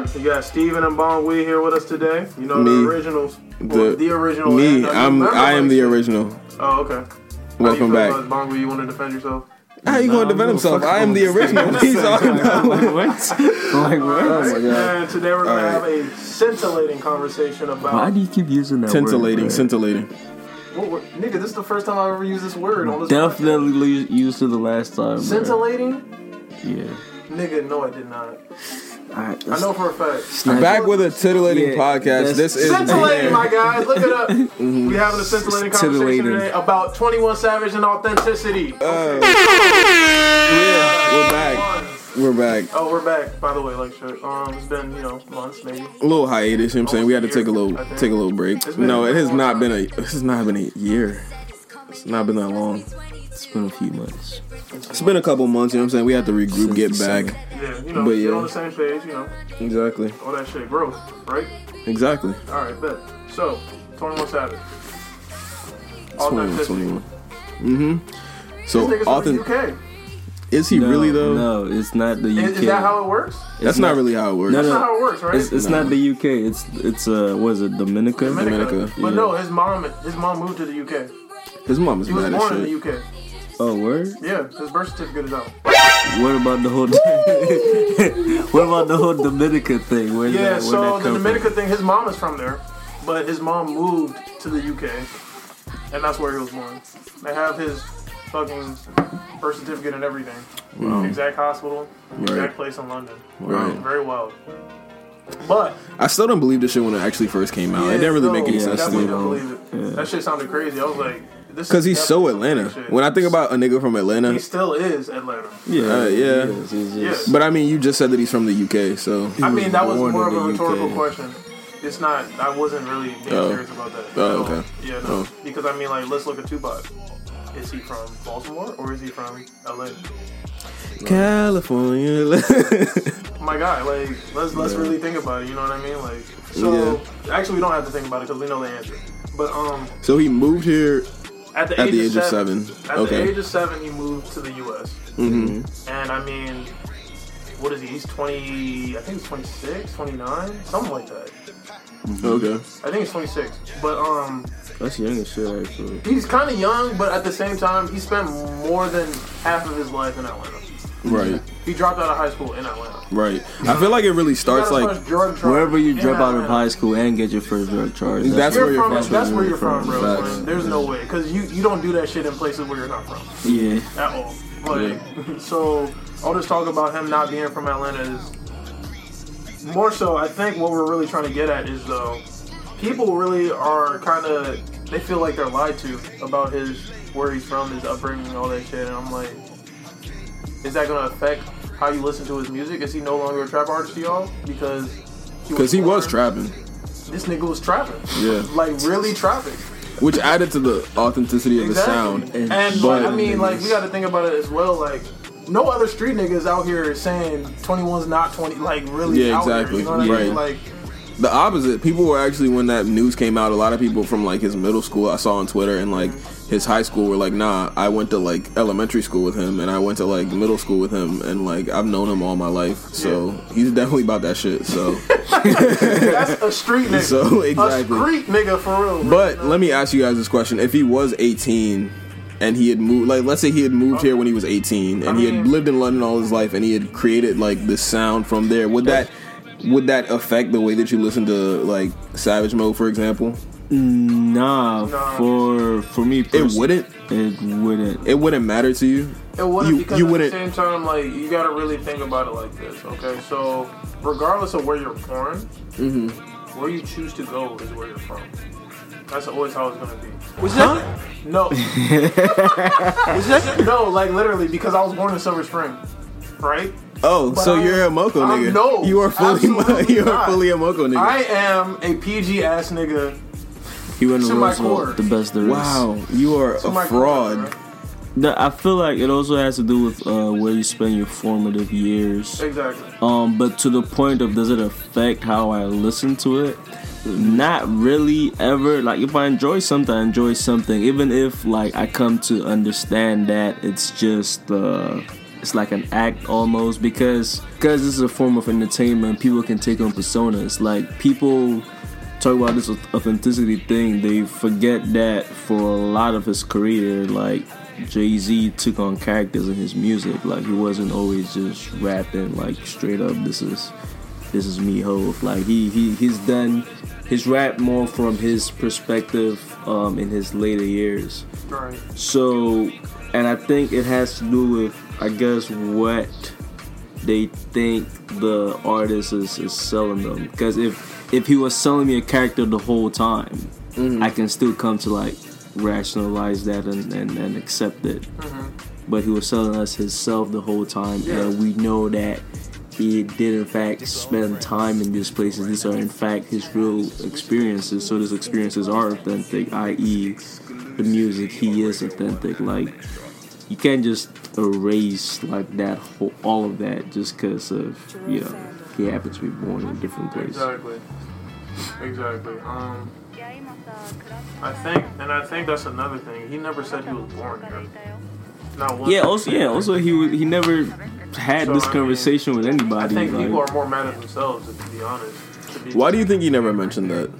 what's up? Welcome back to Blare. You got Steven and Bon Wee here with us today. You know Me. the originals. Well, The- the original. Me, uh, I'm I am the original. Oh, okay. How Welcome you back. about Bon Wee, you want to defend yourself? How you gonna defend himself? I am the original. He's are talking about? like what? Like what? Oh my god. And today we're going to All right. have a scintillating conversation about. Why do you keep using that Scintillating, word? scintillating. What word- nigga, this is the first time I've ever used this word on this. Definitely lo- used to the last time. podcast. bro. Scintillating? Yeah. Nigga, no, I did not. Alright, I know for a fact. Back with a titillating Yeah, podcast. This is Scintillating, my guys. Look it up. Mm-hmm. We having a scintillating conversation Titillating. today about 21 Savage and authenticity. Uh, yeah, we're back. We're back. Oh, we're back. By the way, like shit. Um, it's been you know months maybe. A little hiatus. You know what I'm saying we had to take a little take a little break. No, a it has not time. been a. This has not been a year. It's not been that long. It's been a few months. It's been a couple months. You know what I'm saying we had to regroup, get back. Yeah, you know, But yeah. on the same page. You know, Exactly. all that shit. Growth, right? Exactly. All right, bet. So, 21 Savage. 21, Authenticity. 21. Mm-hmm. So, This nigga's authentic. UK. Is he No, really though? No, it's not the UK. Is, is that how it works? That's not, really how it works. No, That's no. not how it works, right? It's, it's not the UK. It's it's uh what is it Dominica? Dominica. But yeah. no, his mom, his mom moved to the UK. His mom is He was bad as born in the UK. Oh word. Yeah, his birth certificate is out. What about the whole? what about the whole Dominica thing? Where Yeah, that, so that the come Dominica thing, his mom is from there, but his mom moved to the UK, and that's where he was born. They have his fucking birth certificate and everything. Exact hospital, exact place in London. Right. Very wild. But I still don't believe this shit when it actually first came out. it didn't really make any Yeah, sense to me. didn't believe it. That shit sounded crazy. I was like, this Because he's so Atlanta. When I think about a nigga from Atlanta, he still is Atlanta. Yeah, Uh, yeah. he is, he's just- but I mean, you just said that he's from the UK, so I mean, that was more of a rhetorical UK. question. It's not. I wasn't really being Oh. serious about that. Oh, at okay. Yeah, no. Oh. Because I mean, like, let's look at Tupac. Is he from Baltimore or is he from LA? California. My guy, like, let's let's really think about it. You know what I mean? Like, so actually, we don't have to think about it because we know the answer. But um, so he moved here at the at age, the of, age of seven, seven. at Okay. the age of seven, he moved to the U.S. hmm And I mean, what is he? He's 20. I think he's 26, 29, something like that. Okay. I think he's 26. But um. That's young as shit actually. He's kind of young, but at the same time, he spent more than half of his life in Atlanta. Right. He dropped out of high school in Atlanta. Right. I feel like it really starts like first drug charge Wherever you drop out of high school and get your first drug charge. That's You're where you're from, from. That's where you're from, bro. Facts. man. There's no way, because you you don't do that shit in places where you're not from yeah. at all. Like, so all this talk about him not being from Atlanta is more so. I think what we're really trying to get at is though, people really are kind of they feel like they're lied to about his where he's from, his upbringing, all that shit. And I'm like, is that gonna affect how you listen to his music? Is he no longer a trap artist to y'all? Because because he was born- trapping. This nigga was trapping. Yeah. like really trapping. Which added to the authenticity of the sound. And, And like, but- I mean, like we got to think about it as well. Like, no other street niggas out here saying 21's not 20. Like, really? Yeah, out here, exactly. you know what I mean? Right. Like, The opposite. People were actually when that news came out. A lot of people from like his middle school I saw on Twitter and like his high school were like, "Nah, I went to like elementary school with him, and I went to like middle school with him, and like I've known him all my life. So he's definitely about that shit. So, that's a street nigga. so exactly. A street nigga for real. But let me ask you guys this question: If he was 18 and he had moved, like let's say he had moved here when he was 18 and he had lived in London all his life and he had created like this sound from there, would that would that affect the way that you listen to like Savage Mode, for example? Nah, Nah. for for me, It wouldn't. It wouldn't. It wouldn't matter to you. It wouldn't You- because you at wouldn't- the same time, like you gotta really think about it like this, okay? So regardless of where you're born, Mm-hmm. where you choose to go is where you're from. That's always how it's gonna be. What's that? No. What's that? no, like literally, because I was born in Silver Spring, right? Oh, But so I- you're a MoCo I'm- nigga? no, you are fully absolutely you are not. fully a MoCo nigga. I am a PG ass nigga. He went to To my Roosevelt, the best there is. wow, you are To a fraud. bro. I feel like it also has to do with uh, where you spend your formative years. Exactly. Um, but to the point of does it affect how I listen to it? Not really ever. Like if I enjoy something, I enjoy something. Even if like I come to understand that it's just uh, it's like an act almost because because this is a form of entertainment. People can take on personas. Like people talk about this authenticity thing, they forget that for a lot of his career, like Jay Z took on characters in his music. Like he wasn't always just rapping like straight up. This is this is me, Hov. Like he he he's done his rap more from his perspective um, in his later years. Right. So, and I think it has to do with I guess what they think the artist is, is selling them. Because if if he was selling me a character the whole time, mm-hmm. I can still come to like rationalize that and, and, and accept it. Mm-hmm. But he was selling us himself the whole time, and we know that he did in fact spend time in these places. These are in fact his real experiences. So these experiences are authentic, i.e., the music he is authentic. Like you can't just erase like that whole, all of that just because of you know he happens to be born in a different place. Exactly. Exactly. Um, I think, and I think that's another thing. He never said he was born here. Not once. Yeah. Also, yeah. Also, he was- he never had So, this I mean, conversation with anybody. I think like, people are more mad at themselves, to be honest. To be, Why do you think he never mentioned that?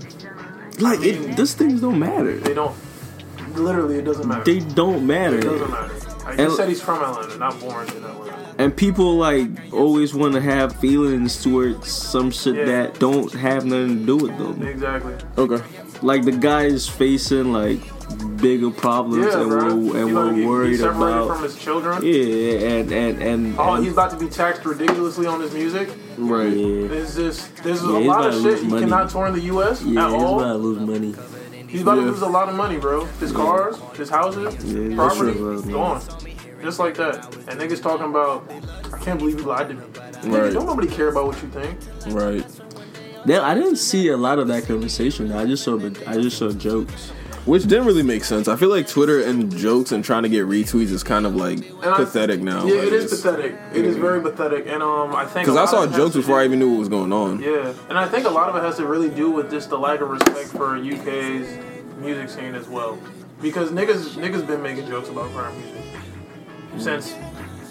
like it, these things don't matter. They don't. Literally, it doesn't matter. They don't matter. it doesn't matter. Like, And- he said he's from Atlanta, not born in Atlanta. And people like always want to have feelings towards some shit Yeah. that don't have nothing to do with them. Exactly. Okay. Like the guy is facing like bigger problems, Yeah, and bro. we're and You we're worried about from his children. yeah, and and and, Oh, and he's about to be taxed ridiculously on his music. Right. yeah. There's this, there's Yeah, a lot of shit he money. cannot tour in the U.S. Yeah, at he's all. about to lose money. He's about to lose a lot of money, bro. His cars, his houses, property, true, bro. gone. Just like that. And niggas talking about, I can't believe you lied to me. Nigga, Right. don't nobody care about what you think. Right. Then I didn't see a lot of that conversation. I just saw I just saw jokes. Which didn't really make sense. I feel like Twitter and jokes and trying to get retweets is kind of like And I- pathetic now. Yeah, like, it is it's- pathetic. It is very pathetic. And um, I think. Because I saw of it has jokes to before I even knew what was going on. Yeah, and I think a lot of it has to really do with just the lack of respect for UK's music scene as well, because niggas niggas been making jokes about grime music since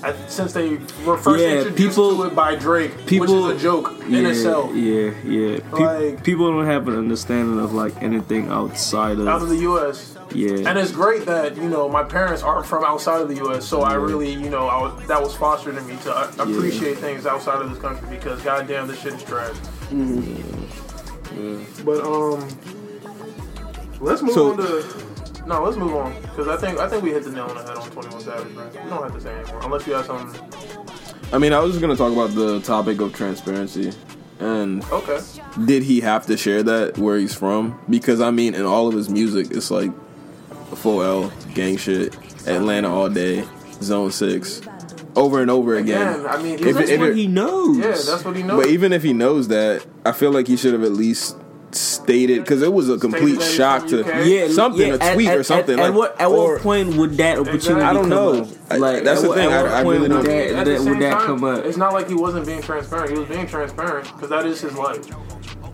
I, since they were first Yeah, introduced people- to it by Drake, people- which is a joke Yeah, in itself. yeah, yeah. Pe- Like- people don't have an understanding of like anything outside of, Out of the U.S. yeah. And it's great that you know my parents aren't from outside of the U.S. So I really you know I was, that was fostered in me to uh, appreciate things outside of this country because goddamn this shit is trash. But um, let's move So- on to no, let's move on because I think I think we hit the nail on the head on Twenty One Savage, right? We don't have to say anymore unless you have something. I mean, I was just gonna talk about the topic of transparency, and Okay, did he have to share that where he's from? Because I mean, in all of his music, it's like a full L, gang shit, Atlanta all day, Zone Six, over and over again. again, I mean, If That's if what it- he knows. yeah, that's what he knows. But even if he knows that, I feel like he should have at least stated because it was a complete shock to yeah, something, yeah, a tweet at, or something. At, like, at what at or- what point would that opportunity? I don't come know. Up? I- Like that's at the what- thing, At I- what I point really would don't- that, At the that, same would that time, come up? it's not like he wasn't being transparent. He was being transparent because that is his life.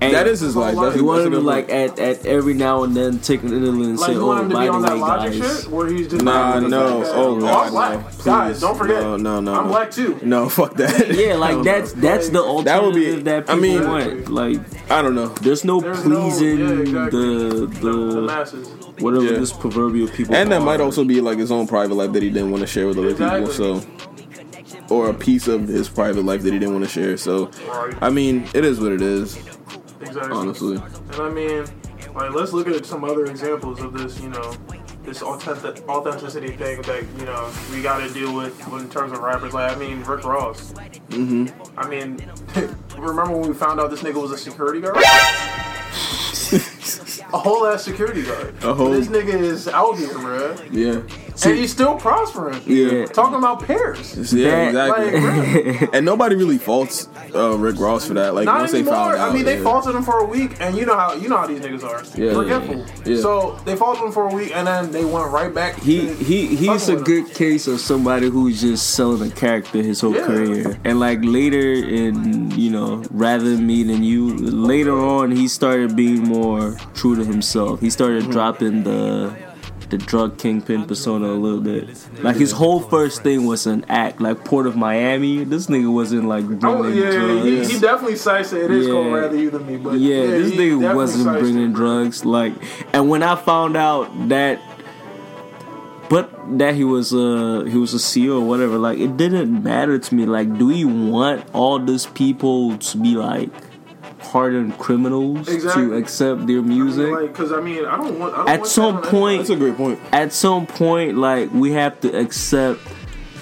And that is his life. That's, He that's wanted to good like at, at every now and then take an interlude and Like say, you "Oh, want him to by the on that way, logic guys." shit where he's just Nah, like, no. like, Oh, I'm God, black. no. Please. Guys, don't forget. No, no, no, I'm no. black too. No, fuck that. Yeah, like that's that's the alternative That would be- that I people mean- want. Like, I don't know. there's no There's no- pleasing yeah, exactly. the The, the the masses. whatever Yeah. this proverbial people. And that are. might also be like his own private life that he didn't want to share with other Exactly. people. So, or a piece of his private life that he didn't want to share. So, Right. I mean, it is what it is. Exactly. Honestly, And I mean, like, let's look at some other examples of this, you know, this authentic, authenticity thing that, you know, we got to deal with in terms of rappers. Like, I mean, Rick Ross. Mm-hmm. I mean, remember when we found out this nigga was a security guard? a whole ass security guard. A whole- This nigga is out here, bruh. yeah, and he's still prospering. yeah, Talking about pears. yeah, That- Like, exactly. really. and nobody really faults uh, Rick Ross for that. Like Not once they found out, I mean, they yeah. faulted him for a week, and you know how you know how these niggas are. Yeah. Forgetful. Yeah. So they faulted him for a week, and then they went right back. He he he's a with him. good case of somebody who's just selling a character his whole Yeah. career, and like later in you know rather than me than you, later on he started being more true to himself. He started Mm-hmm. dropping the the drug kingpin persona a little bit. Like his whole first thing was an act, like Port of Miami. This nigga wasn't like Oh, bringing yeah, drugs. he, he definitely cites it. It is Yeah. called rather you than me, but yeah, this nigga wasn't bringing it, drugs. Like, and when I found out that, but that he was a he was a CEO or whatever, like it didn't matter to me. Like, do we want all these people to be like hardened criminals Exactly. to accept their music? Like, cause I mean, I don't want. I don't At want some that point- That's a great point. At some point, like we have to accept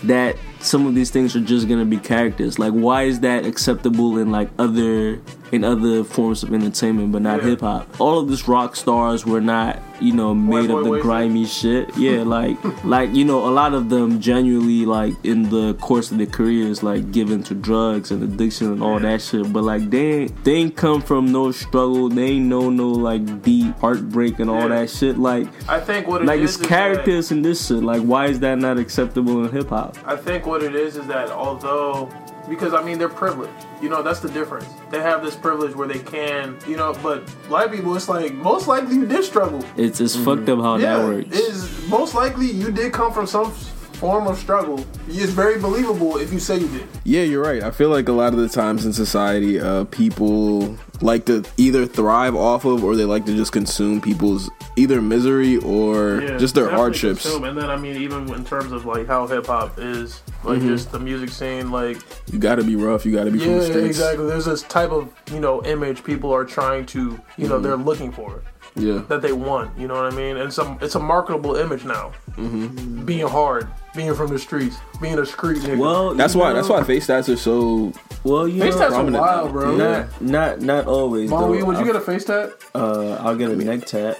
that some of these things are just gonna be characters. Like, why is that acceptable in like other in other forms of entertainment, but not Yeah. hip hop? All of these rock stars were not, you know, made boy of the grimy shit. Yeah, like like you know, a lot of them genuinely like in the course of their careers, like given to drugs and addiction and all that shit. But like they ain't, they ain't come from no struggle. They ain't know no like deep heartbreak and all Yeah. that shit. Like I think what it like is it's is characters in this shit. Like why is that not acceptable in hip hop? I think what it is is that although, because I mean they're privileged. You know that's the difference. They have this privilege where they can, you know. But black people, it's like most likely you did struggle. It's it's fucked mm-hmm. up how yeah, that works. it is most likely you did come from some form of struggle. It's very believable if you say you did. Yeah, you're right. I feel like a lot of the times in society, uh, people like to either thrive off of or they like to just consume people's either misery or Yeah, just their hardships. consume. And then I mean, even in terms of like how hip hop is, like Mm-hmm. just the music scene, like You got to be rough. You got to be from yeah, the streets. exactly. There's this type of you know image people are trying to, you Mm-hmm. know, they're looking for Yeah. that they want. You know what I mean? And some it's a marketable image now. Mm-hmm. Being hard, being from the streets, being a street nigga. well, That's why. know- That's why face stats are so. Well, you face know, tats are wild, bro. not not not always. Mom, would you get a face tat? Uh, I'll get a neck tat.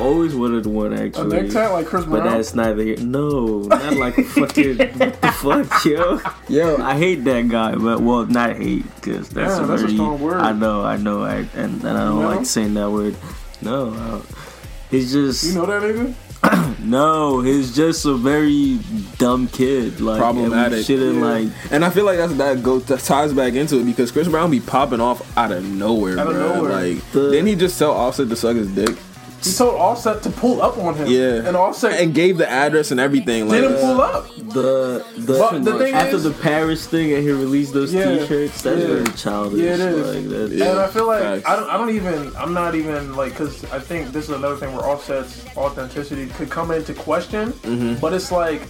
Always wanted one actually. A actually. neck tat like Chris But Brown? that's neither here. No, not like fucking what the fuck, yo. Yo, I hate that guy, but well, not hate because that's Yeah, a that's a very. strong word. I know, I know, I and, and I don't You know? like saying that word. No, I don't. he's just You know that nigga? no. He's just a very dumb kid. Like and Problematic. Shouldn't Yeah. like. And I feel like that's that goes that ties back into it because Chris Brown be popping off out of nowhere, Out of bruh. nowhere. Like, The- didn't he just tell Offset to suck his dick? He told Offset to pull up on him. Yeah, And Offset and gave the address and everything. Like, didn't pull up. The the, But the thing after is- the Paris thing and he released those Yeah, T-shirts, that's yeah. very childish. Yeah, it is. Like, that's, Yeah. And I feel like facts. I don't, I don't even I'm not even like because I think this is another thing where Offset's authenticity could come into question. Mm-hmm. But it's like,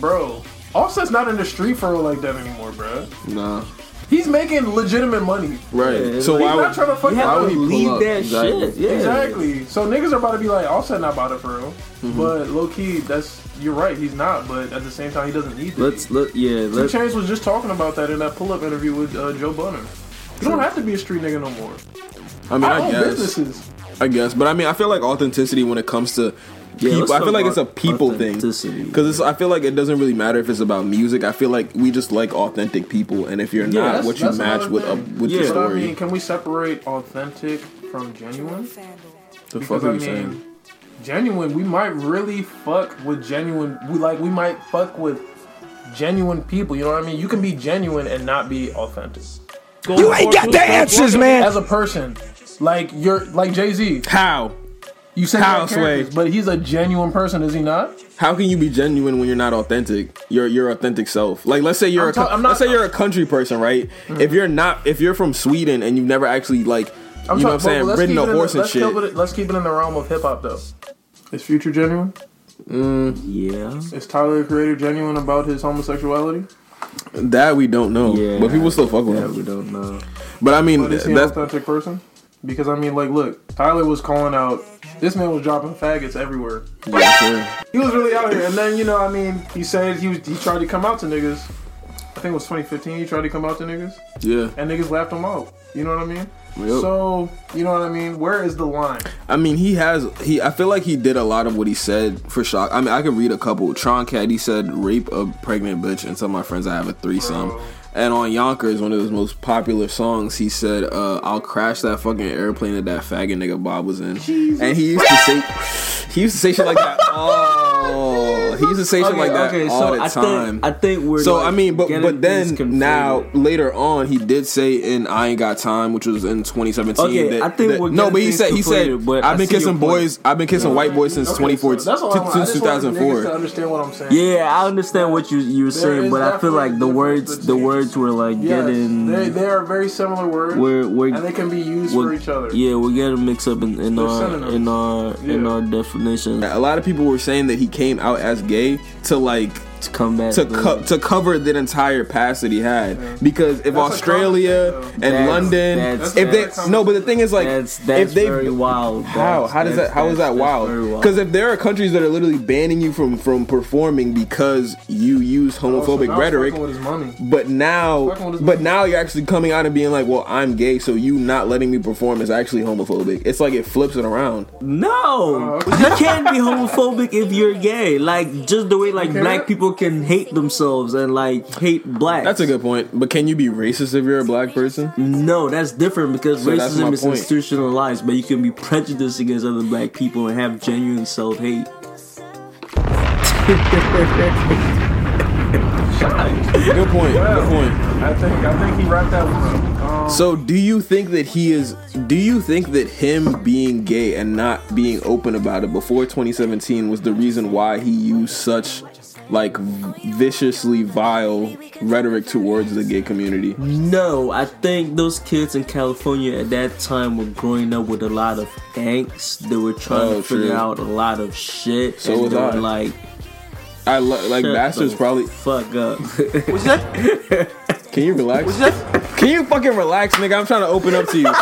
bro, Offset's not in the street for real like that anymore, bro. nah, He's making legitimate money. right. Yeah, so like- why He's would not trying to fuck You why would he leave that Exactly. shit. Yeah. Exactly. So niggas are about to be like, Offset not about it for real. Mm-hmm. But low key, that's you're right. He's not. But at the same time, he doesn't need to. Let's look. yeah. Two Let's Chainz was just talking about that in that pull-up interview with uh, Joe Budden. You don't have to be a street nigga no more. I mean, I I guess. businesses. I guess, but I mean, I feel like authenticity when it comes to Yeah, people, I feel like it's a people thing authenticity. because I feel like it doesn't really matter if it's about music. I feel like we just like authentic people, and if you're Yeah, not, what you match with uh, thing. with Yeah. the But I mean, can we separate authentic from genuine? the Because fuck are I you mean, saying? genuine, we might really fuck with genuine. We like we might fuck with genuine people. You know what I mean? You can be genuine and not be authentic. You ain't got the answers, man. As a person, like you're like Jay Z. How? You say How, you like characters, Sway? but he's a genuine person, is he not? How can you be genuine when you're not authentic? Your your authentic self. Like let's say you're I'm a ta- co- I'm not- let's say you're a country person, right? Mm-hmm. If you're not if you're from Sweden and you've never actually like I'm you know what I'm talking- saying, but let's ridden keep a it in horse the, and shit. Keep it, let's keep it in the realm of hip hop though. Is Future genuine? Mm, yeah. Is Tyler the Creator genuine about his homosexuality? That we don't know, Yeah. but people still fuck with Yeah, him. we don't know. But I mean, But is he an authentic person? Because I mean, like, look, Tyler was calling out. This man was dropping faggots everywhere. yeah, sure. He was really out here, and then you know, I mean, he said he was he tried to come out to niggas. I think it was 2015. He tried to come out to niggas, yeah. and niggas laughed him out. You know what I mean? Yep. So you know what I mean? Where is the line? I mean, he has he. I feel like he did a lot of what he said for shock. I mean, I can read a couple. Tron Cat, he said, "Rape a pregnant bitch," and tell my friends I have a threesome. Bro. And on Yonkers, one of his most popular songs, he said, uh, "I'll crash that fucking airplane that that faggot nigga Bob was in." And he used to say, he used to say shit like that. Oh, he used to say shit like that all the I time. Think, I think we're so like, I mean, but but then now later on, he did say in "I Ain't Got Time," which was in 2017. Okay, that, I think that- we're no, but he said he said but I've been see your kissing point. boys. I've been kissing white boys since Okay, 24 so that's all I'm- since just want niggas 2004. To understand what I'm saying. Yeah, I understand what you you were saying, but I feel like the words the words were like Yes, getting they, they are very similar words, we're we're and they can be used for each other. Yeah, we're getting mixed up in, in our synonyms. in our in our definition A lot of people were saying that he came out as gay to like to combat to co- to cover that entire past that he had. Because if That's Australia common thing, and That's- London that's- if they that's- no but the thing is like that's that's if they very wild. how? That's- how does that how is that wild? because if there are countries that are literally banning you from from performing because you use Oh, so homophobic rhetoric fucking with his money. but now Fucking with his but money. now you're actually coming out and being like well I'm gay so you not letting me perform is actually homophobic. It's like it flips it around. No, oh, okay. you can't be homophobic if you're gay. Like just the way like black people can hate themselves and like hate black. that's a good point but can you be racist if you're a black person No, that's different because So racism is point. institutionalized, but you can be prejudiced against other black people and have genuine self hate. good point good point I think I think he wrapped that one up. Um, So do you think that he is do you think that him being gay and not being open about it before 2017 was the reason why he used such like viciously vile rhetoric towards the gay community? No, I think those kids in California at that time were growing up with a lot of angst. They were trying Oh, to figure true. out a lot of shit. So and was they were I. like, I lo- like shut bastards the probably fuck up. Can you relax? Can you fucking relax, nigga? I'm trying to open up to you.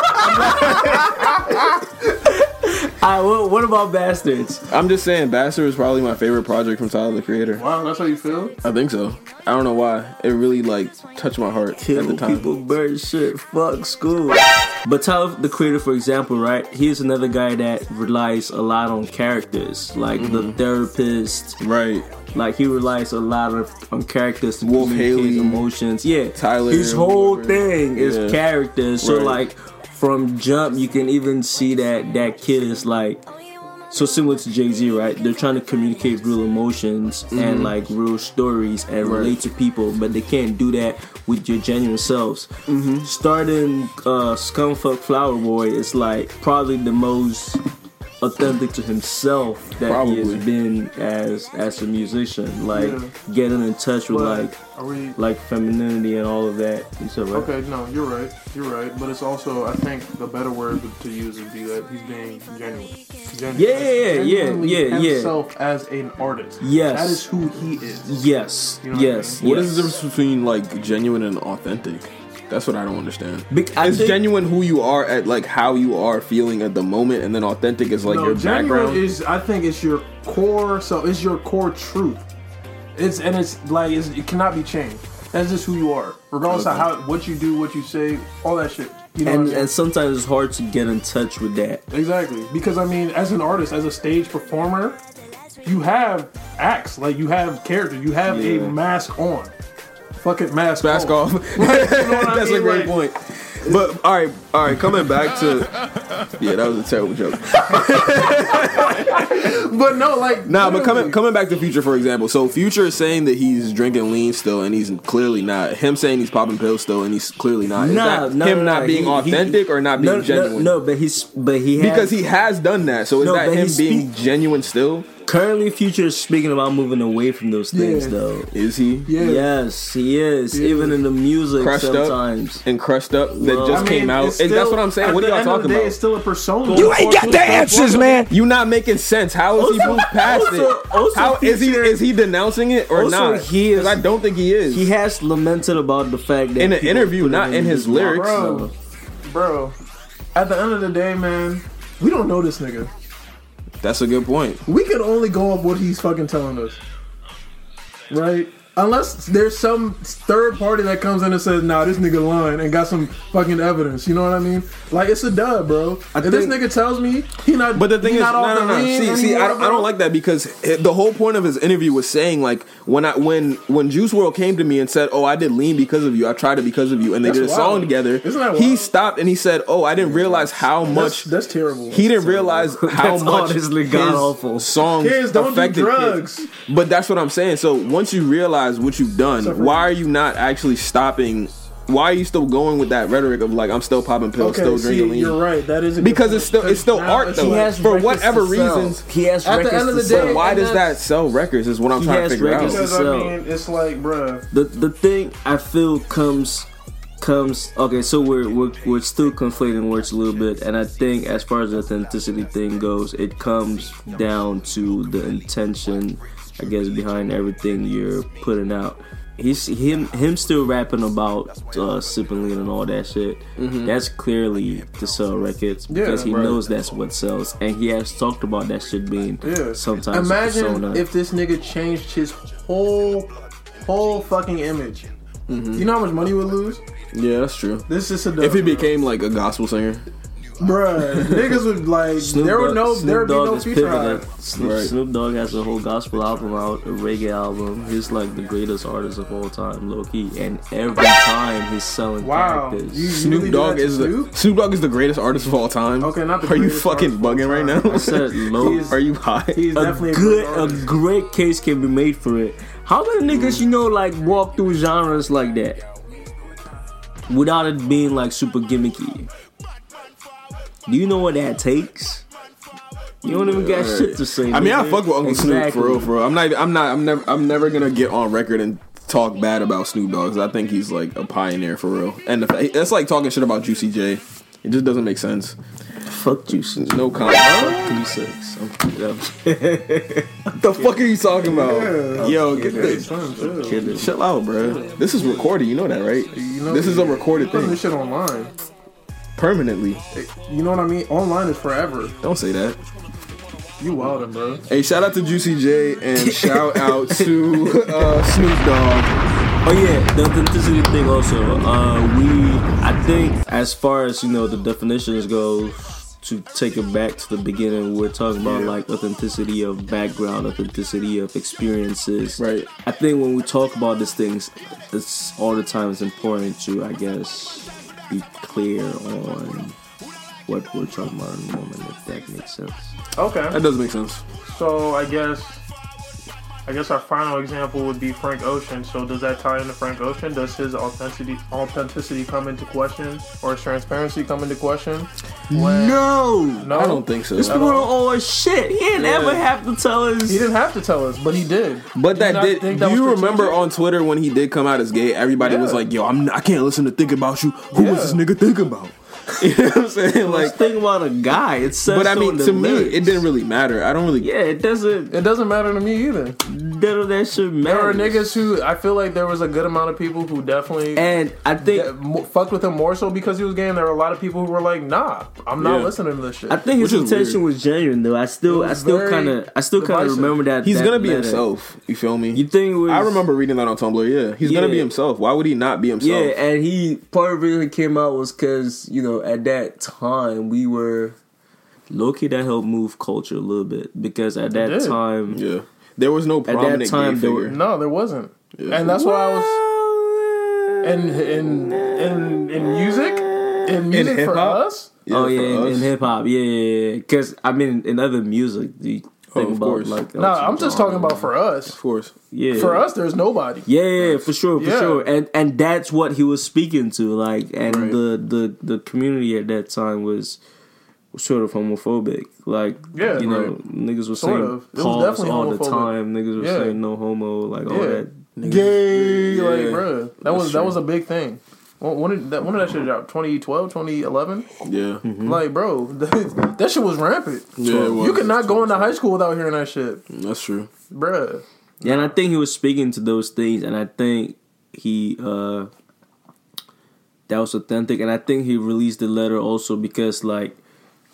Alright, what, what about bastards? I'm just saying Bastard is probably my favorite project from Tyler the Creator. wow, that's how you feel. I think so. I don't know why. It really like touched my heart at Kill the time. people, burn shit, fuck school. But Tyler, the creator, for example, right? He's another guy that relies a lot on characters, like Mm-hmm. the therapist. Right. Like he relies a lot of on characters to Wolf communicate Haley, emotions. Yeah, Tyler, His whole whoever. thing is Yeah. characters. So Right. like from jump, you can even see that that kid is like. So similar to Jay Z, right? They're trying to communicate real emotions and like real stories and Mm-hmm. Right. relate to people, but they can't do that with your genuine selves. Mm-hmm. Starting uh, Scumfuck Flower Boy is like probably the most authentic to himself that he has been as as a musician. Like Yeah. getting in touch with But like we? like femininity and all of that. You said right? Okay, no, you're right. You're right. But it's also, I think, the better word to use would be that he's being genuine. genuine. Yeah, yeah, yeah, Genuinely yeah, yeah. Himself as an artist. Yes. That is who he is. Yes, You know what I yes. mean? What yes. is the difference between like genuine and authentic? That's what I don't understand. Bec- I Is think- genuine who you are at like how you are feeling at the moment, and then authentic is like no, your genuine background. is, I think, it's your core. So it's your core truth. It's and it's like it's, it cannot be changed. That's just who you are, regardless of how what you do, what you say, all that shit. You know and what I mean? and sometimes it's hard to get in touch with that. Exactly. Because I mean, as an artist, as a stage performer, you have acts, like you have characters, you have Yeah. a mask on. Fuck it, mask, Mask off. You know what I That's a great Like, point. But all right, all right. Coming back to yeah, that was a terrible joke. But no, like Nah, but coming coming back to Future for example. So Future is saying that he's drinking lean still, and he's clearly not. Him saying he's popping pills still, and he's clearly not. Is that no, him no, not no, being he- he- authentic or not being genuine? No, but he's but he has, Because he has done that. So is that him being speak- genuine still? Currently Future is speaking about moving away from those things Yeah. though. Is he? yeah. Yes, he is. Yeah. Even in the music Crushed sometimes. up and crushed up that Well, just I mean, came out. it's And that's what I'm saying. What are y'all talking day, about? It's still a persona. You ain't got the answers, man. You not making sense. How is he Also- moved past also- it? also How is he Future- is he denouncing it or Also, not? he is- I don't think he is. He has lamented about the fact that In an interview, not in his lyrics. Bro, bro. At the end of the day, man, we don't know this nigga. That's a good point. We can only go off what he's fucking telling us. Right? Unless there's some third party that comes in and says, "Nah, this nigga lying," and got some fucking evidence. You know what I mean? Like it's a dub, bro. if this nigga tells me he not, But the thing is, no, no, no. See, see, I don't, I don't like that because it- the whole point of his interview was saying like when I when when Juice WRLD came to me and said, "Oh, I did lean because of you. I tried it because of you," and they That's did a wild. song together. Isn't that He stopped and he said, "Oh, I didn't realize how much." that's terrible. he didn't realize how much honestly his god-awful. songs Kids, don't do affected drugs. kids. But that's what I'm saying. So once you realize what you've done, Except why are you not actually stopping? Why are you still going with that rhetoric of like I'm still popping pills, Okay, still see, drinking lean? you're right. That is a good Because point. it's still it's still Now art it's though. like- He has For records whatever to sell. reasons, he has At the end of to the sell. day, why does that sell records? Is what I'm trying to figure out. records. because I mean, it's like, bruh. the the thing I feel comes comes okay. So we're we're we're still conflating words a little bit, and I think as far as the authenticity thing goes, it comes down to the intention, I guess, behind everything you're putting out. He's him him still rapping about uh, sipping lean and all that shit. That's clearly to sell records because he right. knows that's what sells, and he has talked about that shit being Yeah. sometimes Imagine persona. if this nigga changed his whole, whole fucking image. Mm-hmm. You know how much money he would lose? Yeah, that's true. This is a dub, If he became like a gospel singer, bruh, niggas would like Snoop there would Dogg- no Snoop there would be Dogg no is feature pivoting. hype. Snoop, Right. Snoop Dogg has a whole gospel album out, a reggae album. He's like the greatest artist of all time, low key. And every time he's selling Wow, characters. you- you- Snoop really do Dogg that to is the Snoop? Snoop Dogg is the greatest artist of all time. Okay, not the Are you greatest fucking artist of all bugging right now? I said low. He's- Are you high? He's a definitely a good, great a great case can be made for it. How many mm. niggas you know like walk through genres like that without it being like super gimmicky? Do you know what that takes? You don't even got shit to say. I mean, I fuck with Uncle exactly. Snoop for real, for real. I'm not. even- I'm not. I'm never. I'm never gonna get on record and talk bad about Snoop Dogg. 'cause I think he's like a pioneer for real. And the, fa- that's like talking shit about Juicy J. It just doesn't make sense. Fuck juicy. No comment. Fuck three six. I'm, What the fuck are you talking about? Yo, get this. I'm kidding. Chill out, bro. This is recorded. You know that, right? You know- this is a recorded thing this shit online. Permanently. You know what I mean? Online is forever. Don't say that. You wildin', bro. Hey, shout out to Juicy J and shout out to uh, Snoop Dogg. Oh yeah, the authenticity thing also. Uh, we, I think, as far as you know, the definitions go. To take it back to the beginning, we're talking about like authenticity of background, authenticity of experiences. Right. I think when we talk about these things, it's all the time it's important to, I guess, be clear on what we're talking about in the moment, if that makes sense. Okay. That does make sense. So I guess I guess our final example would be Frank Ocean. So does that tie into Frank Ocean? Does his authenticity authenticity come into question or his transparency come into question? When- No, no, I don't think so. this one all shit. He didn't Yeah. ever have to tell us. He didn't have to tell us, but he did. But Do that did. think Do that you remember strategic? on Twitter when he did come out as gay? Everybody was like, "Yo, I'm. I can't listen to think about you. Who was this nigga thinking about?" You know what I'm saying? Like Like, think about a guy. It says but I mean, in to me, lyrics. it didn't really matter. I don't really. Yeah, it doesn't. It doesn't matter to me either. None of that shit There are niggas who I feel like there was a good amount of people who definitely and I think that mo- fucked with him more so because he was gay. And there were a lot of people who were like, "Nah, I'm not Yeah. listening to this shit." I think his intention weird. was genuine though. I still, I still kind of, I still kind of remember that. He's that gonna be letter. himself. You feel me? You think it was? I remember reading that on Tumblr. Yeah, he's gonna be himself. Why would he not be himself? Yeah, and he part of the reason it came out was because you know at that time we were low key that helped move culture a little bit because at that time Yeah. There was no that prominent time, gay there were- figure. no, there wasn't, Yeah. and that's why I was in in in in music in music for us. Yeah, oh yeah, in, in hip hop, yeah, yeah, Because I mean, in other music, you oh, think Oh, of about course. like No, Elton I'm just talking about for us. Of course. yeah, For us, there's nobody. Yeah, yeah, yeah, for sure, for Yeah. sure, and and that's what he was speaking to, like, and Right. the the the community at that time was sort of homophobic, like, Yeah, you know, right. niggas were Sort saying of. Pause definitely all the time, niggas were Yeah. saying no homo, like all Yeah. that. Gay, Yeah. like, bro. That That's was that was a big thing. When, when did that when did that shit drop? 2012, 2011? Yeah. Like, bro, that, that shit was rampant. Yeah, it was. You could not go into high school without hearing that shit, That's true. bruh. Yeah, and I think he was speaking to those things, and I think he uh that was authentic, and I think he released the letter also because like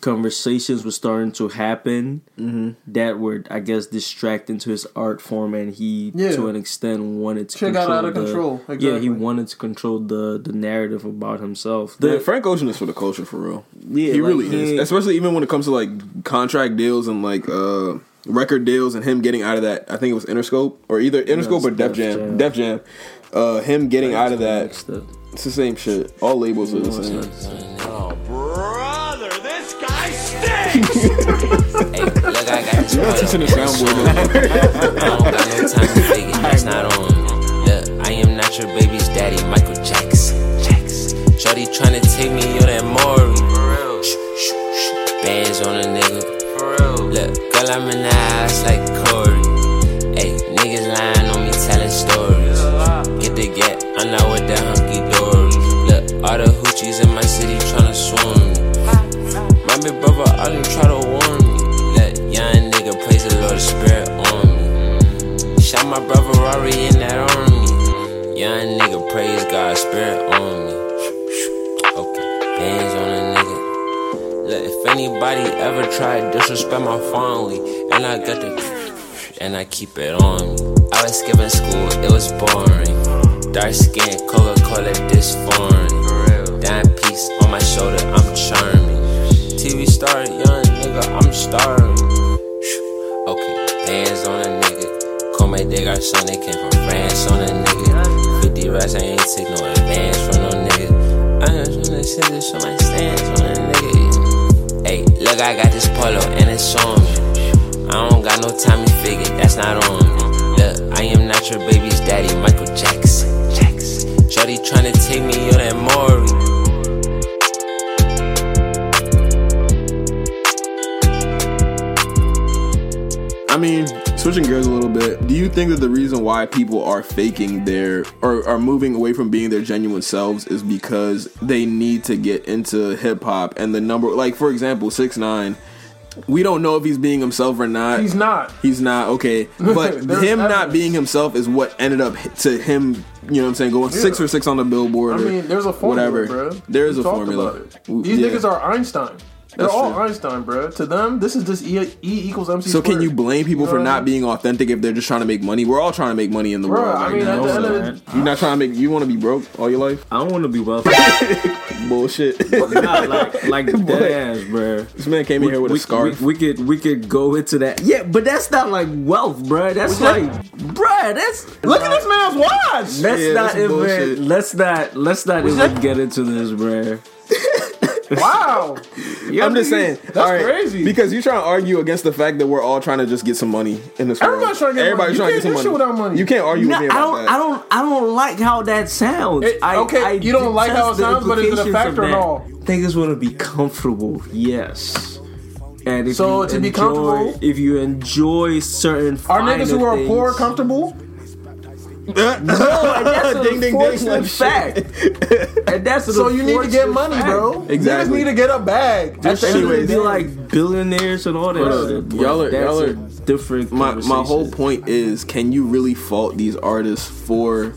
conversations were starting to happen Mm-hmm. that were, I guess, distracting to his art form, and he, Yeah. to an extent, wanted to Shit got control out of the- control, Yeah, he wanted to control the the narrative about himself. Yeah, Frank Ocean is for the culture for real. yeah, he like, really is, especially even when it comes to like contract deals and like uh record deals and him getting out of that. I think it was Interscope or either Interscope or Def Def Jam. Jam. Def Jam. Uh, him getting out of that. It's the same shit. All labels are the same. Hey, look, I got this photo. Teaching the soundboard. I don't got no time to it, not on. Look, I am not your baby's daddy, Michael Jackson. Jackson. Shorty tryna take me, yo, that Maury. Bands on a nigga. Look, girl, I'm in the like Corey. Hey, niggas lying on me, telling stories. Get the get, I'm not with big brother always try to warn me. Let young nigga praise the Lord Spirit on me. Shot my brother Rory in that army. Young nigga praise God Spirit on me. Okay, bands on a nigga. Look, if anybody ever tried to disrespect my family, and I got the and I keep it on me. I was skipping school, it was boring. Dark skin, Coca Cola, this foreign. Dime piece on my shoulder, I'm charming. TV star, young nigga, I'm starving. Okay, hands on a nigga. Come they got son, they came from France on a nigga. 50 racks, I ain't take no advance from no nigga. I just wanna sit this on my stance on a nigga. Hey, look, I got this polo and it's on me. I don't got no time to figure, that's not on me. Look, I am not your baby's daddy, Michael Jackson. Jackson. Shorty tryna take me, yo, that Maury. Mean, switching gears a little bit, do you think that the reason why people are faking their or are moving away from being their genuine selves is because they need to get into hip hop and the number like for example, six nine, we don't know if he's being himself or not. He's not. He's not okay, but him not being himself is what ended up to him. You know what I'm saying? Going six or six on the billboard. I mean, there's a formula, whatever. bro. There is We a formula. These yeah. niggas are Einstein. They're That's all true. Einstein, bro. To them, this is just E, e equals MC. So can you blame people You for not I mean? being authentic if they're just trying to make money? We're all trying to make money in the Bro, world I right mean, now. the of You're not trying to make. You want to be broke all your life? I don't want to be wealthy. Bullshit. Nah, like like Boy. dead ass, bro. this man came in here with we, a scarf. We, we could we could go into that. Yeah, but that's not like wealth, bruh. That's like, bruh. That's Look at this man's watch. let's Yeah, not that's some bullshit. even let's not let's not even get into this, bruh. Wow. I'm just saying. That's all right, crazy. Because you're trying to argue against the fact that we're all trying to just get some money in this world. Everybody's trying to get Everybody's money. trying to get some money. without money. You can't argue No, with me about don't. that. I don't. I don't like how that sounds. It- I, okay, I you don't like how it sounds, but is it a implications factor of at that. all? Niggas want to be comfortable. Yes. And if So you to be comfortable- if you enjoy certain Are niggas who are finer poor comfortable? No, and that's an Ding, ding, ding, unfortunate fact. and that's an So you need to get money, fact. bro. Exactly. Niggas need to get a bag. At Just the end of the anyways, be like billionaires and all that Hold shit. up. Y'all are- y'all are- different. my my whole point is can you really fault these artists for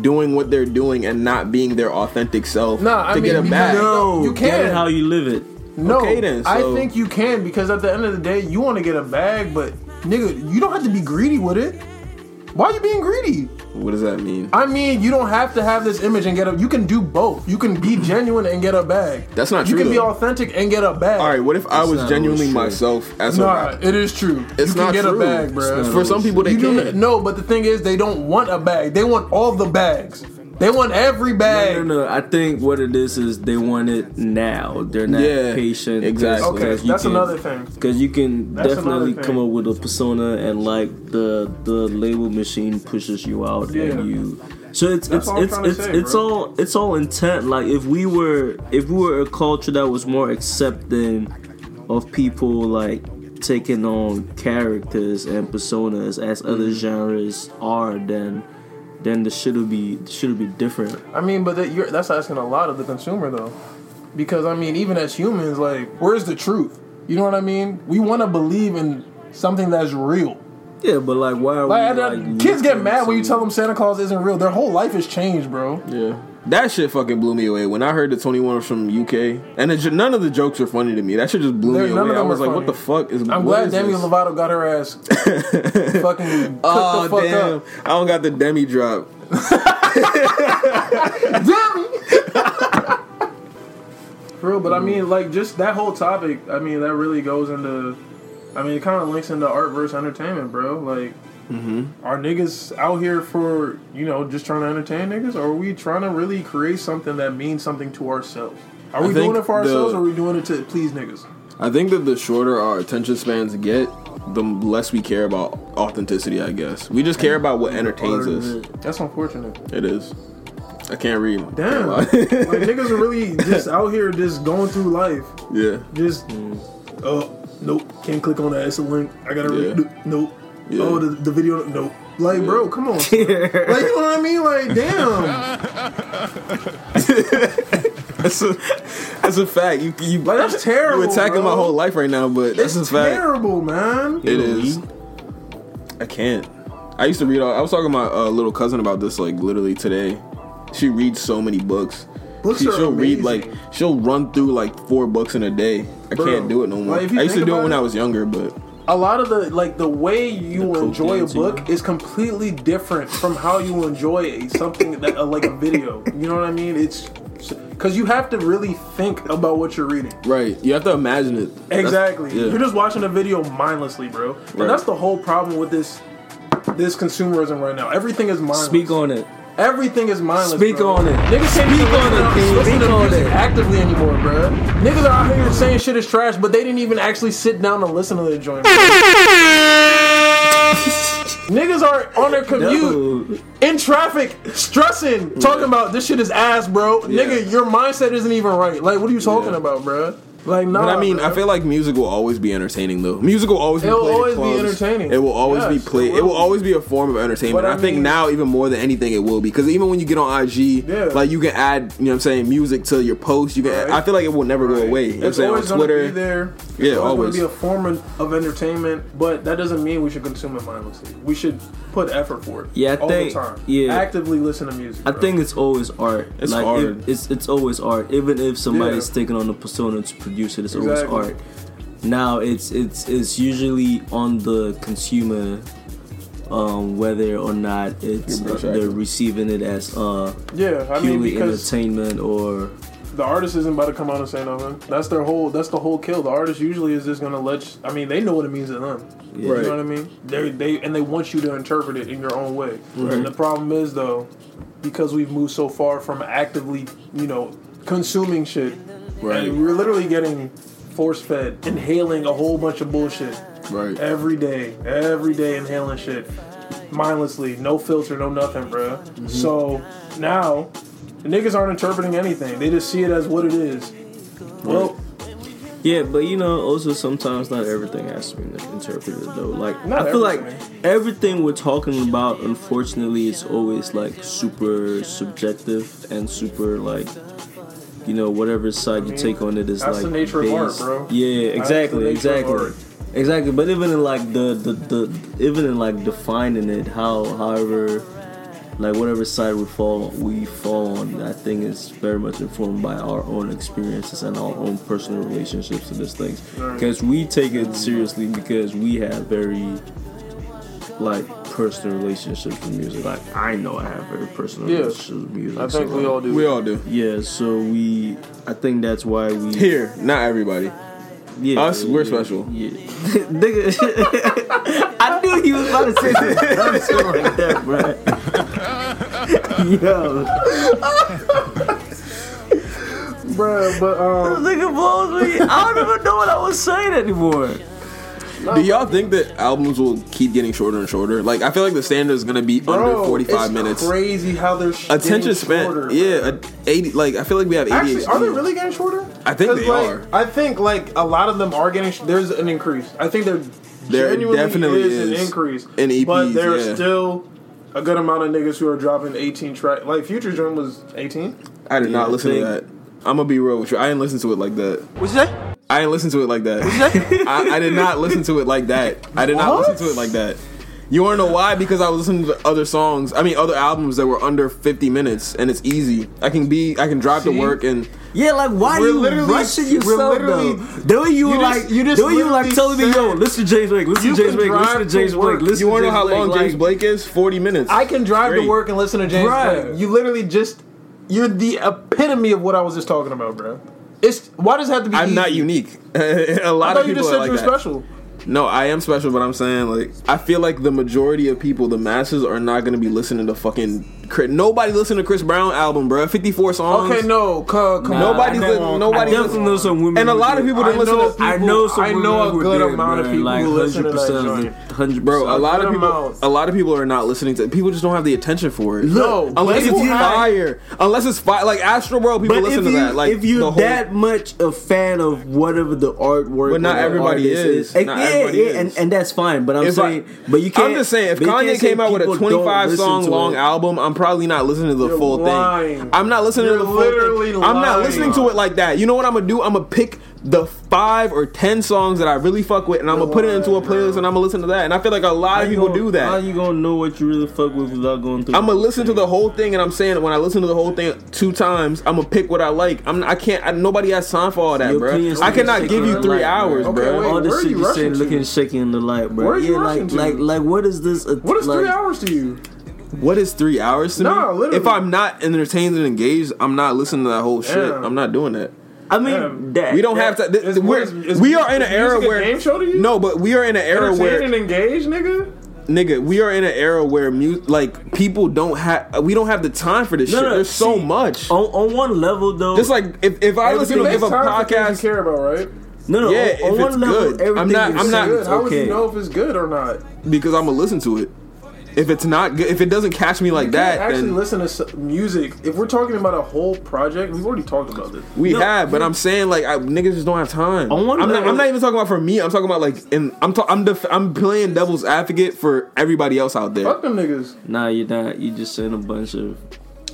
doing what they're doing and not being their authentic self Nah, I to mean, get a bag No, You get can. it how you live it. No, Okay then, I think you can because at the end of the day, you want to get a bag, but nigga, you don't have to be greedy with it. Why are you being greedy? what does that mean I mean, you don't have to have this image and get a. You can do both. You can be genuine and get a bag. That's not You true, You can be authentic and get a bag. all right what if i was not genuinely always true. myself as a Nah, rapper it is true. it's you can not get true a bag, bro. for some people they You do can no, but the thing is, they don't want a bag. They want all the bags. They want every bag. No, no, no. I think what it is is they want it now. They're not Yeah, patient. exactly. Okay, that's can- another thing. Because you can That's definitely come up with a persona and like the the label machine pushes you out Yeah. and you. So it's That's it's all it's it's, say, it's all it's all intent. Like if we were if we were a culture that was more accepting of people like taking on characters and personas as other Mm-hmm. genres are, then then the shit would be would be different. I mean, but that, you're, that's asking a lot of the consumer, though. Because, I mean, even as humans, like, where's the truth? You know what I mean? We want to believe in something that's real. Yeah, but like why are Like, we like kids get mad when you tell them Santa Claus isn't real. Their whole life has changed, bro. yeah That shit fucking blew me away when I heard the Twenty One was from UK, and it, none of the jokes were funny to me. That shit just blew me away. I was are like, "What the fuck is?" I'm glad is Demi this? Lovato got her ass fucking Oh the fuck damn! up. I don't got the Demi drop. Demi. For real, but I mean, like, just that whole topic, I mean, that really goes into, I mean, it kind of links into art versus entertainment, bro. Like, Mm-hmm. are niggas out here for, you know, just trying to entertain niggas? Or are we trying to really create something that means something to ourselves? Are we doing it for the- ourselves or are we doing it to please niggas? I think that the shorter our attention spans get, the less we care about authenticity. I guess we just care about what entertains us. That's unfortunate. It is. I can't read. Damn. like, niggas are really just out here just going through life. yeah. Just, oh, nope, can't click on that. It's a link. I gotta Yeah. read. Nope. Yeah. Oh, the, the video, nope. Like, bro, come on. like, you know what I mean? Like, damn. That's a that's a fact. You you Like, that's terrible. you attacking bro. my whole life right now, but that's It's a fact. terrible, man. It is. I can't. I used to read. All, I was talking to my uh, little cousin about this like literally today. She reads so many books. Books she, are she'll read like she'll run through like four books in a day. I Bro, can't do it no more. like, I used to think do it when it- I was younger, but A lot of the, like, the way you The enjoy a cocaine, book too. is completely different from how you enjoy a, something that, uh, like a video. You know what I mean? It's, because you have to really think about what you're reading. right, you have to imagine it. Exactly. yeah. You're just watching a video mindlessly, bro. And Right. that's the whole problem with this this consumerism right now. Everything is mindless. Speak on it. Everything is mindless. Speak bro. on it. Niggas can't Speak on it, to- King. listen Speak to on it. actively anymore, bro. Niggas are out here saying shit is trash, but they didn't even actually sit down and listen to the joint. Niggas are on their commute No. in traffic, stressing, talking about this shit is ass, bro. Nigga, your mindset isn't even right. Like, what are you talking Yeah. about, bro? Like, nah. But I mean. I feel like music will always be entertaining, though. Music will always be played at always be entertaining. It will always Yes, be it played. will It will always be a form of entertainment. I I, think mean- now, even more than anything, it will be because even when you get on IG, Yeah. like you can add, you know, what I'm saying, music to your post. You can. Right. I feel like it will never go away. You know what I'm It's saying on always going to Twitter. be there. Yeah, it's always, always. to be a form of entertainment, but that doesn't mean we should consume it mindlessly. We should put effort for it. Yeah, I all think- the time. yeah. actively listen to music. I bro. think it's always art. It's like, hard. it- it's it's always art. Even if somebody's Yeah. taking on the persona to produce it, it's Exactly. always art. Now it's it's it's usually on the consumer, um, whether or not it's uh, they're receiving it as uh, yeah. I purely because entertainment or the artist isn't about to come out and say nothing. That's their whole. That's the whole kill. The artist usually is just to let. You, I mean, they know what it means to them. Yeah. You know what I mean? They they and they want you to interpret it in your own way. And the problem is though, because we've moved so far from actively, you know, consuming shit, Right. we're literally getting force fed, inhaling a whole bunch of bullshit Right. every day, every day, inhaling shit mindlessly, no filter, no nothing, bruh. Mm-hmm. So now the niggas aren't interpreting anything; they just see it as what it is. Well, Yeah, but you know, also sometimes not everything has to be interpreted though. Like Not I feel everything. like everything we're talking about, unfortunately, is always like super subjective and super like, you know, whatever side you take on it is that's like the nature of art, bro. Yeah, exactly, exactly. Exactly, but even in like the, the the even in like defining it, how however like whatever side we fall we fall on, I think is very much informed by our own experiences and our own personal relationships to these things. Because we take it seriously because we have very like personal relationships with music. Like I know I have very personal Yeah. relationships with music. I think so, we like, all do. We all do. Yeah, so we I think that's why we Here, not everybody. yeah, Us, we're yeah, special. Yeah. Nigga, I knew he was about to say that dumb shit like that, bro. Yo, bruh. But um, This nigga blows me. I don't even know what I was saying anymore. Do y'all think that albums will keep getting shorter and shorter? Like, I feel like the standard is gonna be bro, under forty-five it's minutes. Crazy how they're sh- Attention getting span, shorter, yeah, bro. a- eighty. Like, I feel like we have ADHD. Actually, are they really getting shorter? I think 'Cause, they like, are. I think like a lot of them are getting. Sh- there's an increase. I think there There genuinely definitely is, is. an increase In EPs, but there's yeah. still a good amount of niggas who are dropping 18 track. Like Future Drum was 18. I did not listen to that. I'm gonna be real with you. I didn't listen to it like that. What's that? I didn't listen to it like that. I, I did not listen to it like that. I did not listen to it like that. You want to know why? Because I was listening to other songs. I mean, other albums that were under 50 minutes, and it's easy. I can be, I can drive to work, and Yeah, like why We're you literally- rushing yourself literally- though? The way you, You just- like, you just the way you like telling me, yo, listen to James Blake, listen to James Blake, listen to James to Blake, listen you want to know how James long Blake. James Blake is? 40 minutes. I can drive Straight. to work and listen to James Right. Blake. You literally just you're the epitome of what I was just talking about, bro. It's why does it have to be? I'm not unique. A lot thought of you people just are said like you were that. special. No, I am special, but I'm saying like I feel like the majority of people, the masses, are not gonna be listening to fucking. Chris- Nobody listen to Chris Brown album, bro. 54 songs. Okay, no, come, come Nah, on. Nobody's I li- know- nobody I definitely know some women, And a lot of people I didn't listen know to. people- I know some I know women a good did, amount of people like who listen to that joint. Bro, a lot of people, amount. a lot of people are not listening to. People just don't have the attention for it. No, unless people it's have- fire. Unless it's fire, like Astroworld, people But listen if to you that. Like if you're whole, that much a fan of whatever the artwork, But not everybody artist is. Not yeah, everybody yeah, and and that's fine. But I'm saying, but you can't. I'm just saying, if Kanye came out with a 25 song long album, I'm probably not listening to the You're full lying. thing. I'm not listening You're to the full literally thing. I'm not listening to it like that. You know what I'm gonna do? I'm gonna pick the five or ten songs that I really fuck with, and I'm gonna put it into a playlist, and I'm gonna listen to that. And I feel like a lot How of people gonna- do that. How you gonna know what you really fuck with without going through? I'm gonna listen to the whole thing, and I'm saying that when I listen to the whole thing two times, I'm gonna pick what I like. I'm I can't. I, nobody has time for all that, Your bro. I cannot give you three light, hours, bro. Okay, bro. wait, All the where are shit you you saying rushing to? looking shaky in the light, bro. Where are you yeah, rushing like to? like like what is this? What is like, three hours to you? What is three hours to Nah, me? literally. If I'm not entertained and engaged, I'm not listening to that whole shit. Damn. I'm not doing that. I mean, Damn. that, We don't that- have to. Th- Is- we're, what is- is we are in an era where game show to you? no, but we are in an era where Entertained and engaged, nigga. nigga, we are in an era where mu- like people don't have we don't have the time for this No, shit. no, There's so much. On, on one level though, Just like if, if I listen to give a time for things podcast, you care about, right? no, no. yeah, on, on if one it's level, good. everything I'm not- you're I'm not- Good. is How would you know if it's good or not? because I'm gonna listen to it. If it's not good, if it doesn't catch me like You that, actually then listen to music. If we're talking about a whole project, we've already talked about this. we No, have. But I'm saying like I, niggas just don't have time. On one I'm, not, level- I'm not even talking about for me. I'm talking about like in I'm ta- I'm def- I'm playing devil's advocate for everybody else out there. Fuck them niggas. Nah, you're not. You just saying a bunch of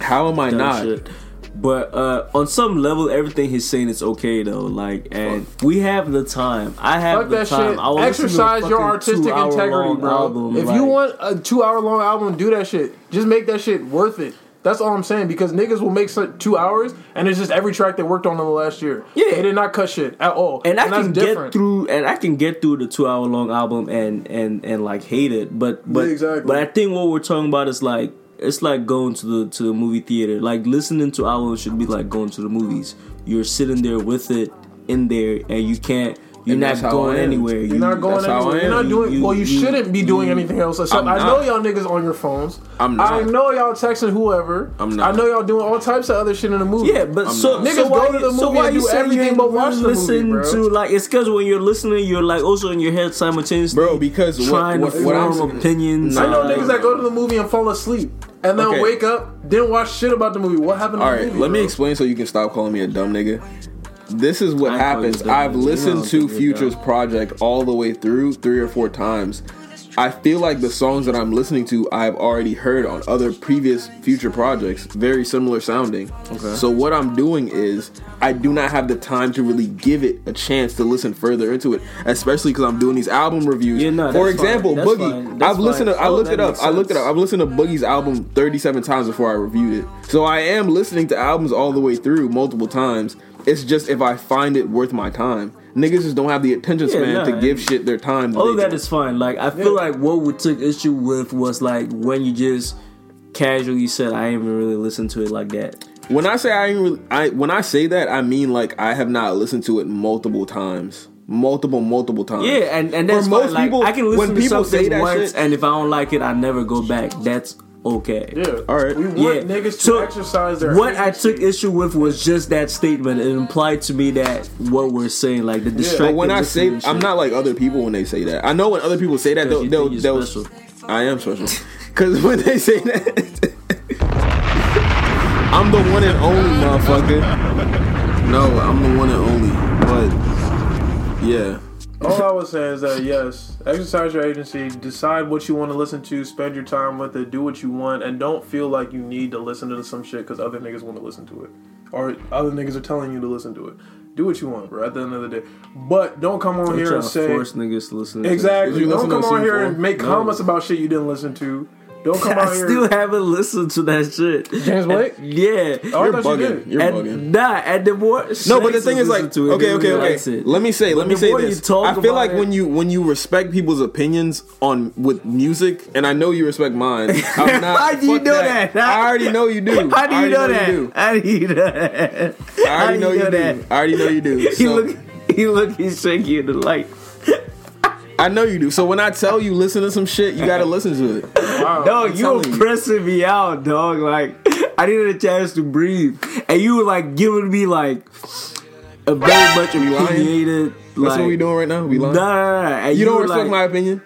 How am I dumb not? shit. But uh, on some level, everything he's saying is okay though. Like, and we have the time. I have Fuck the that time. shit. I will listen to a Exercise your fucking artistic two-hour integrity, long bro. album, if like- you want a two hour long album, do that shit. Just make that shit worth it. That's all I'm saying because niggas will make some- two hours and it's just every track they worked on in the last year. Yeah. they did not cut shit at all. and I can get through, and I can get through the two hour long album and and and like hate it. But but Yeah, exactly. but I think what we're talking about is like it's like going to the to the movie theater. Like listening to albums should be like going to the movies. You're sitting there with it in there, and you can't. You're not going I anywhere. You're not going anywhere. I You're not doing. You- well, you, you- shouldn't be doing you- anything else. Except I'm know y'all niggas on your phones. I'm I know y'all texting whoever. I'm not. I know y'all doing all types of other shit in the movie. Yeah, but I'm so not. so Niggas why go to the you- so movie why and you do you everything ain't but watch the movie, listen bro. to like it's because when you're listening, you're like also in your head simultaneously, Bro, because what- trying what- to what I'm form saying- opinions. I know niggas that go to the movie and fall asleep and then Okay. wake up, didn't watch shit about the movie. What happened to All the right, movie? let me explain so you can stop calling me a dumb nigga. This is what I happens. I've listened to Future's project all the way through three or four times. I feel like the songs that I'm listening to, I've already heard on other previous Future projects, very similar sounding. Okay. So what I'm doing is, I do not have the time to really give it a chance to listen further into it, especially because I'm doing these album reviews. Yeah, no, For example, Boogie. I've listened to. I Oh, looked it up. I looked it up. I've listened to Boogie's album 37 times before I reviewed it. So I am listening to albums all the way through multiple times. It's just if I find it worth my time. Niggas just don't have the attention Yeah, span nah, to give shit their time. All of they that do. is fine. Like I feel like what we took issue with was like when you just casually said I ain't even really listen to it like that. when I say I, ain't really, I when I say that I mean like I have not listened to it multiple times, multiple multiple times. Yeah, and and For that's most. Like, people, I can listen when to people something say that once, shit, and if I don't like it, I never go back. That's okay. Yeah. All right. We want Yeah. niggas to So, exercise their. What I agency. took issue with was just that statement. It implied to me that what we're saying, like the distracted. But when I say, I'm not like other people when they say that. I know when other people say that, 'Cause they'll, they'll, they'll, you're special. I am special. Because when they say that, I'm the one and only motherfucker. No, I'm the one and only. But yeah, All I was saying is that yes, exercise your agency, decide what you want to listen to, spend your time with it, do what you want, and don't feel like you need to listen to some shit because other niggas want to listen to it, or other niggas are telling you to listen to it. Do what you want, bro. At the end of the day, but don't come on here and to say force niggas to listen. To exactly. Don't come on here and make No. comments about shit you didn't listen to. Don't come out I here. still haven't listened to that shit. James Blake? Yeah. Oh, I You're thought you bugging. did. You're and bugging. nah, and the more No, but the thing is like, listened okay, okay, okay. Let me say, let me say this. I feel like it- when you when you respect people's opinions on with music, and I know you respect mine. I'm not. How do you fuck know that? I already know you do. How do you already know that? You do. How do you know that? I already know you do. I already know you do. He look, he look, he's shaking in the light. I know you do. So when I tell you listen to some shit, you gotta listen to it. Dog, you telling were you. pressing me out, dog. Like I needed a chance to breathe, and you were like giving me like a very much of me lying? opinionated. That's like, what we doing right now. We Nah, lying. nah, nah, and You don't were respect like, my opinion.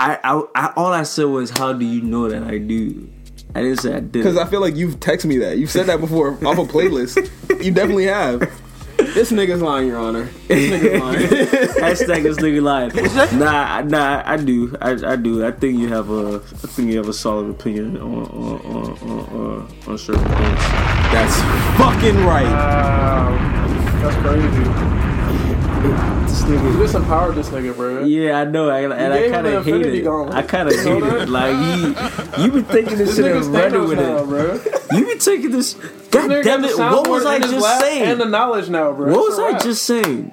I, I, I, all I said was, "How do you know that I do?" I didn't say I did. Because I feel like you've texted me that. You've said that before off a playlist. you definitely have. This nigga's lying, Your Honor. This nigga's lying. Hashtag this nigga lying. Nah, nah, I do, I, I do. I think you have a, I think you have a solid opinion on on on on, on, on certain things. That's fucking right. Wow, that's crazy. This nigga. You just empowered this nigga, bro. Yeah, I know, I, and I kind of hate it. Gauntlet. I kind of You hate it. Like he, you been thinking this, This shit and running with now, it. bro. You been taking this. This God nigga damn it! What was I just saying? And the knowledge now, bro. What was I just saying?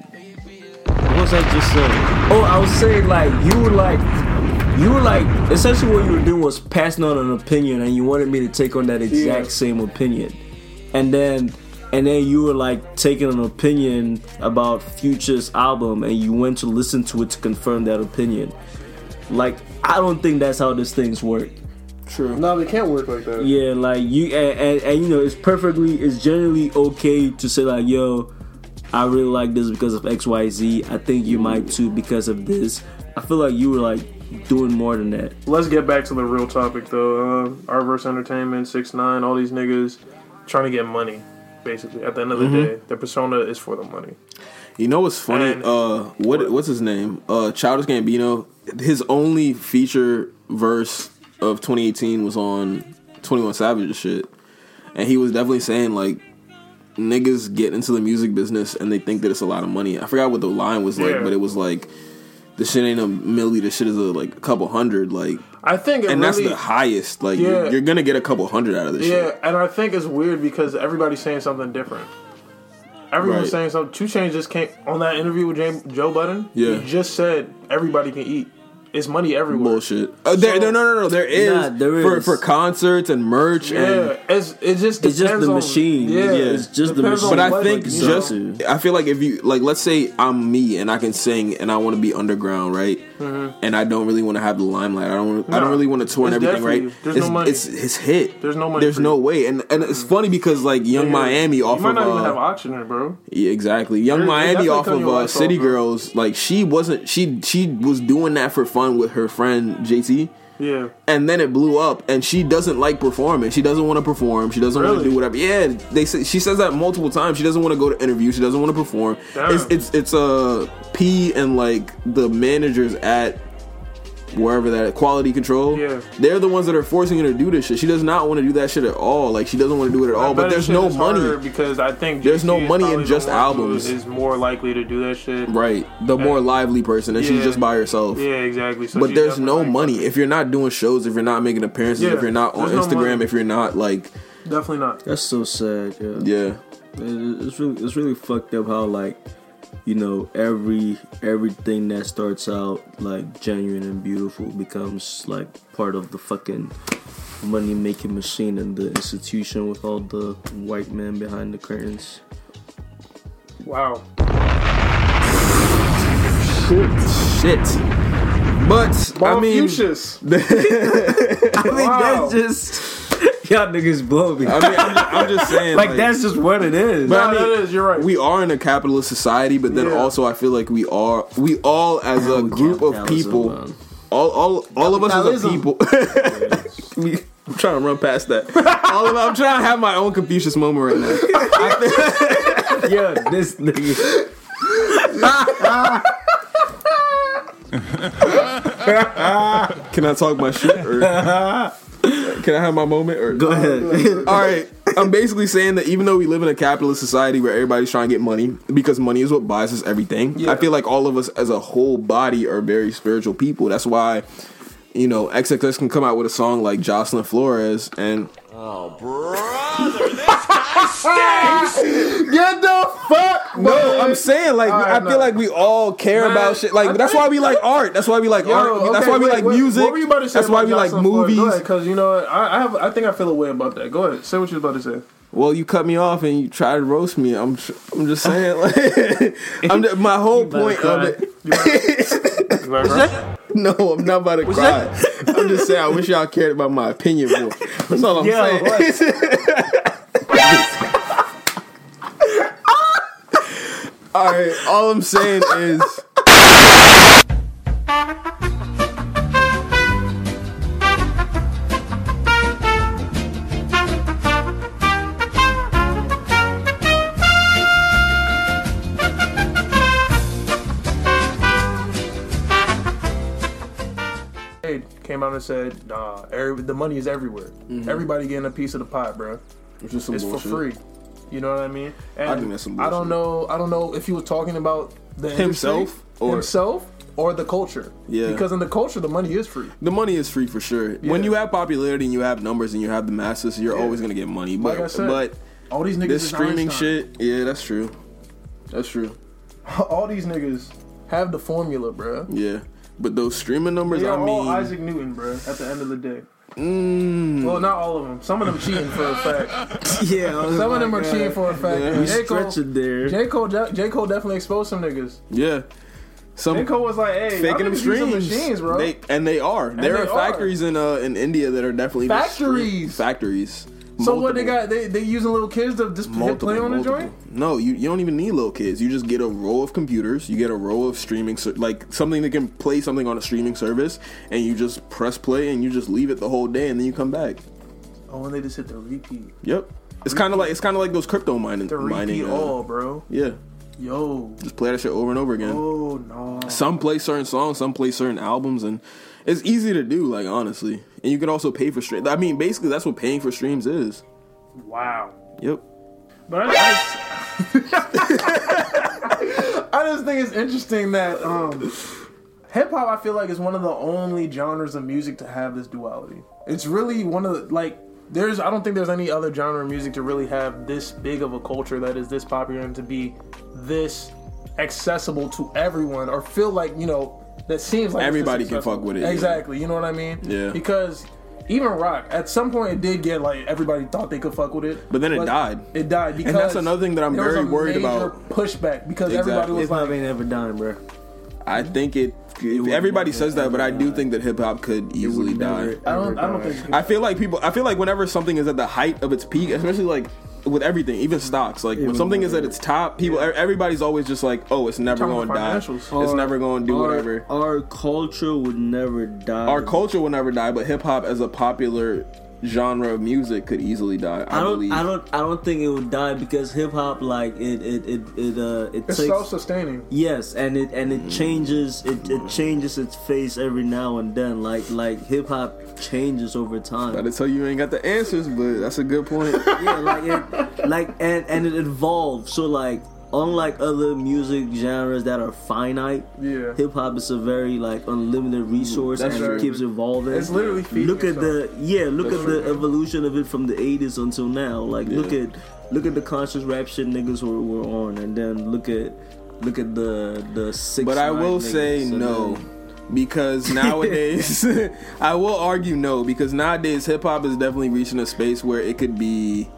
What was I just saying? Oh, I was saying like you were like you were like essentially what you were doing was passing on an opinion and you wanted me to take on that exact Yeah. same opinion. And then and then you were like taking an opinion about Future's album and you went to listen to it to confirm that opinion. Like I don't think that's how these things work. True. No, they can't work like that. Yeah, like you and, and, and you know, it's perfectly, it's generally okay to say like, yo, I really like this because of X, Y, Z. I think you might too because of this. I feel like you were like doing more than that. Let's get back to the real topic though. Um, Artverse Entertainment, Six Nine, all these niggas trying to get money. Basically, at the end of the day, their persona is for the money. You know what's funny? And- uh, what what's his name? Uh, Childish Gambino. His only feature verse of 2018 was on 21 Savage shit, and he was definitely saying like niggas get into the music business and they think that it's a lot of money. I forgot what the line was like, Yeah. but it was like. This shit ain't a milli. This shit is a, like a couple hundred. Like, I think it and that's the highest. Like, Yeah. you're, you're gonna get a couple hundred out of this yeah, shit. and I think it's weird because everybody's saying something different. Everyone's Right. saying something. 2 Chainz just came on that interview with James, Joe Budden. Yeah. he just said everybody can eat. It's money everywhere. Bullshit. Uh, there, So- no, no, no, no. There is, Nah, there for is. for concerts and merch and Yeah, it's it just It's just the on- machine. Yeah, Yeah, it's just the machine. But I think like, just know. I feel like if you like let's say I'm me and I can sing and I want to be underground, right? And I don't really want to have the limelight. I don't I don't Mm-hmm. Really want to tour and everything, right? There's it's, no money. It's his hit. There's no money There's no you. way. And and it's funny because like Young Yeah. Miami off you might of not even uh, have oxygen, bro. yeah, exactly. Young Miami off of uh, City off. Girls, like she wasn't she she was doing that for fun with her friend JT. Yeah, and then it blew up and she doesn't like performing. She doesn't want to perform. She doesn't want to do whatever. Yeah they say she says that multiple times. She doesn't want to go to interviews. She doesn't want to perform Damn. it's it's it's uh p and like the managers at wherever that quality control Yeah. they're the ones that are forcing her to do this shit she does not want to do that shit at all like she doesn't want to do it at all but there's no money because I think There's no money in just albums. Is more likely to do that shit. right the more lively person and she's just by herself Yeah, exactly. So but there's no definitely money if you're not doing shows if you're not making appearances Yeah, if you're not on there's no instagram if you're not like Definitely not. That's so sad. Yeah. yeah It's really it's really fucked up how like you know every everything that starts out like genuine and beautiful becomes like part of the fucking money making machine and the institution with all the white men behind the curtains. Wow. shit. Shit. But I mean. I mean Wow. that's just y'all niggas blow me. I mean, I'm just, I'm just saying, like, that's just what it is. But No, I mean, that is. You're right. we are in a capitalist society, but then Yeah. also I feel like we are, we all as a group of people, man. all, all, all of us as a people. We- I'm trying to run past that. All of, I'm trying to have my own Confucius moment right now. Yo, this nigga. Can I talk my shit, or can I have my moment? Or Go ahead. All right. I'm basically saying that even though we live in a capitalist society where everybody's trying to get money because money is what buys us everything, Yeah. I feel like all of us as a whole body are very spiritual people. That's why, you know, XXX can come out with a song like Jocelyn Flores and Oh, brother, this guy stinks. Get the fuck. No, I'm saying like All right, I no. feel like we all care Man, about shit. Like I that's think- why we like art. That's why we like Yo, art. That's why we wait, like what- music. What were you about to say? that's why about we like movies. Because you know what? I, I have. I think I feel a way about that. Go ahead. Say what you was about to say. Well, you cut me off and you try to roast me. I'm I'm just saying. Like, I'm just, my whole point cry. of it. No, I'm not about to cry. I'm just saying. I wish y'all cared about my opinion more. That's all I'm Yo, saying. All right. All I'm saying is. Hey, came out and said, "Nah, every, the money is everywhere. Mm-hmm. Everybody getting a piece of the pot, bro. It's just some It's bullshit. for free. You know what I mean? And I think that's some I don't know. I don't know if he was talking about the Himself or- himself or the culture. Yeah. Because in the culture, the money is free. The money is free for sure. When you have popularity and you have numbers and you have the masses, you're Yeah. always gonna get money. But Like said, but All these niggas this streaming Einstein. shit, yeah, that's true. That's true. All these niggas have the formula, bro. Yeah. But those streaming numbers, They I mean, Isaac Newton, bro. At the end of the day. Mm, Well, not all of them. Some of them cheating for a fact. yeah, Some of them are cheating for a fact. Yeah. J. Cole, there. J. Cole, J. Cole definitely exposed some niggas. yeah. Some J. Cole was like, "Hey, faking them streams, machines, bro." They, and they are. there they are are. factories in uh in India that are definitely Factories? factories. So what they got? They they using little kids to just Multiple, play on the joint. No, you, you don't even need little kids. You just get a row of computers. You get a row of streaming, ser- like something that can play something on a streaming service, and you just press play and you just leave it the whole day, and then you come back. Oh, and they just hit the repeat. Yep. It's kind of like it's kind of like those crypto mining. The repeat mining, uh, all, bro. Yeah. Yo. Just play that shit over and over again. Oh no. Some play certain songs, some play certain albums, and it's easy to do. Like honestly, and you can also pay for stream. I mean, basically, that's what paying for streams is. Wow. Yep. But I, I, just, I just think it's interesting that um, hip hop. I feel like is one of the only genres of music to have this duality. It's really one of the like. There's I don't think there's any other genre of music to really have this big of a culture that is this popular and to be this accessible to everyone or feel like you know that seems like Everybody can fuck with it, yeah. Exactly. You know what I mean? Yeah. Because. Even rock, at some point, it did get like everybody thought they could fuck with it, But then it died. It died because that's another thing that I'm there was very a worried major about. Pushback because Exactly. everybody was Hip hop like, ain't ever dying, bro. I think it. would everybody says that, but I do ever think that hip hop could easily die. I don't, I don't think. I feel like people. I feel like whenever something is at the height of its peak, especially like with everything, even mm-hmm. stocks. Like when Even something is at its top, people. everybody's always just like, "Oh, it's never going to die. financials. It's never going to do our, whatever." Our culture would never die. Our culture will never die, but hip hop as a popular genre of music could easily die. I, I don't. believe. I don't. I don't think it would die because hip hop, like it, it, it, it, uh, it It's takes. self-sustaining. Yes, and it and it changes. It, it changes its face every now and then. Like like hip hop changes over time. I to tell you, you ain't got the answers, but that's a good point. yeah, like it, like and and it evolves. So like, unlike other music genres that are finite, Yeah. hip hop is a very like unlimited resource That's and true. it keeps evolving. It's literally feeding look at itself. the yeah, look That's at the true. evolution of it from the '80s until now. Like look at look at the conscious rap shit niggas were, were on, and then look at look at the the six. But I will niggas, say and no. then- Because nowadays, I will argue no. Because nowadays, hip hop is definitely reaching a space where it could be,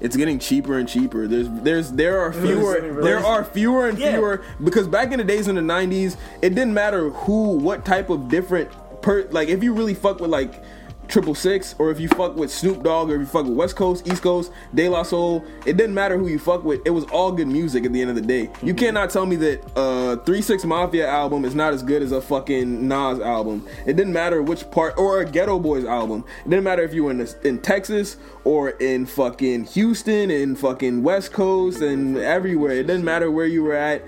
it's getting cheaper and cheaper. There's, there's, there are fewer, there are fewer and Yeah. fewer. Because back in the days in the '90s, it didn't matter who, what type of different per, like if you really fuck with like Triple Six, or if you fuck with Snoop Dogg, or if you fuck with West Coast, East Coast, De La Soul, it didn't matter who you fuck with. It was all good music at the end of the day. You cannot tell me that uh Three Six Mafia album is not as good as a fucking Nas album. It didn't matter which part, or a Geto Boys album. It didn't matter if you were in, in Texas or in fucking Houston, in fucking West Coast, and everywhere. It didn't matter where you were at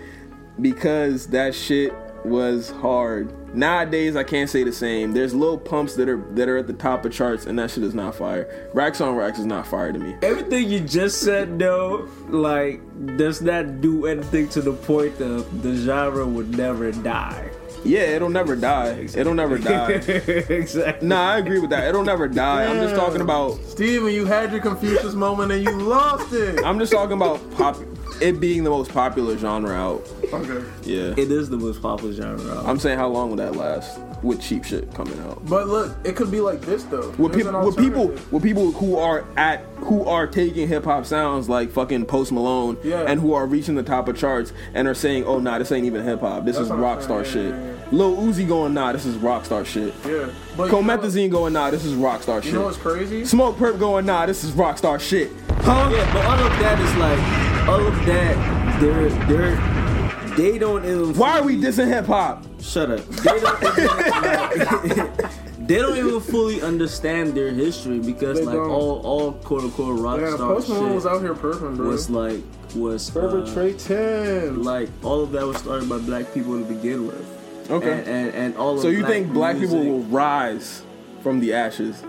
because that shit was hard. Nowadays, I can't say the same. There's Lil Pumps that are that are at the top of charts, and that shit is not fire. Racks on Racks is not fire to me. Everything you just said, though, like, does not do anything to the point of the genre would never die. Yeah, it'll never die. It'll never die. exactly. Nah, I agree with that. It'll never die. I'm just talking about. Steven, you had your Confucius moment and you lost it. I'm just talking about pop. It being the most popular genre out. Okay. Yeah. It is the most popular genre. out. I'm saying how long will that last with cheap shit coming out? But look, it could be like this though. With There's people, with people, with people who are at, who are taking hip hop sounds like fucking Post Malone, Yeah. and who are reaching the top of charts and are saying, "Oh, nah, this ain't even hip hop. This That's is what rock star saying, shit." yeah, yeah, Lil Uzi going, "Nah, this is rock star shit." Yeah. But you know, Comethazine going, "Nah, this is rock star shit." you know what's crazy? Smokepurpp going, "Nah, this is rock star shit." Huh? Yeah, but all of that is like, all of that, they're, they're, they don't even. Why are we dissing hip hop? Shut up. They don't, even, they don't even fully understand their history because They like don't. all all quote unquote rock Yeah, star Post Malone shit was out here perfect, bro. was like was Forever uh, Trey Tim. like all of that was started by black people to begin with. Okay. And and, and all of that. so you think black people will rise from the ashes?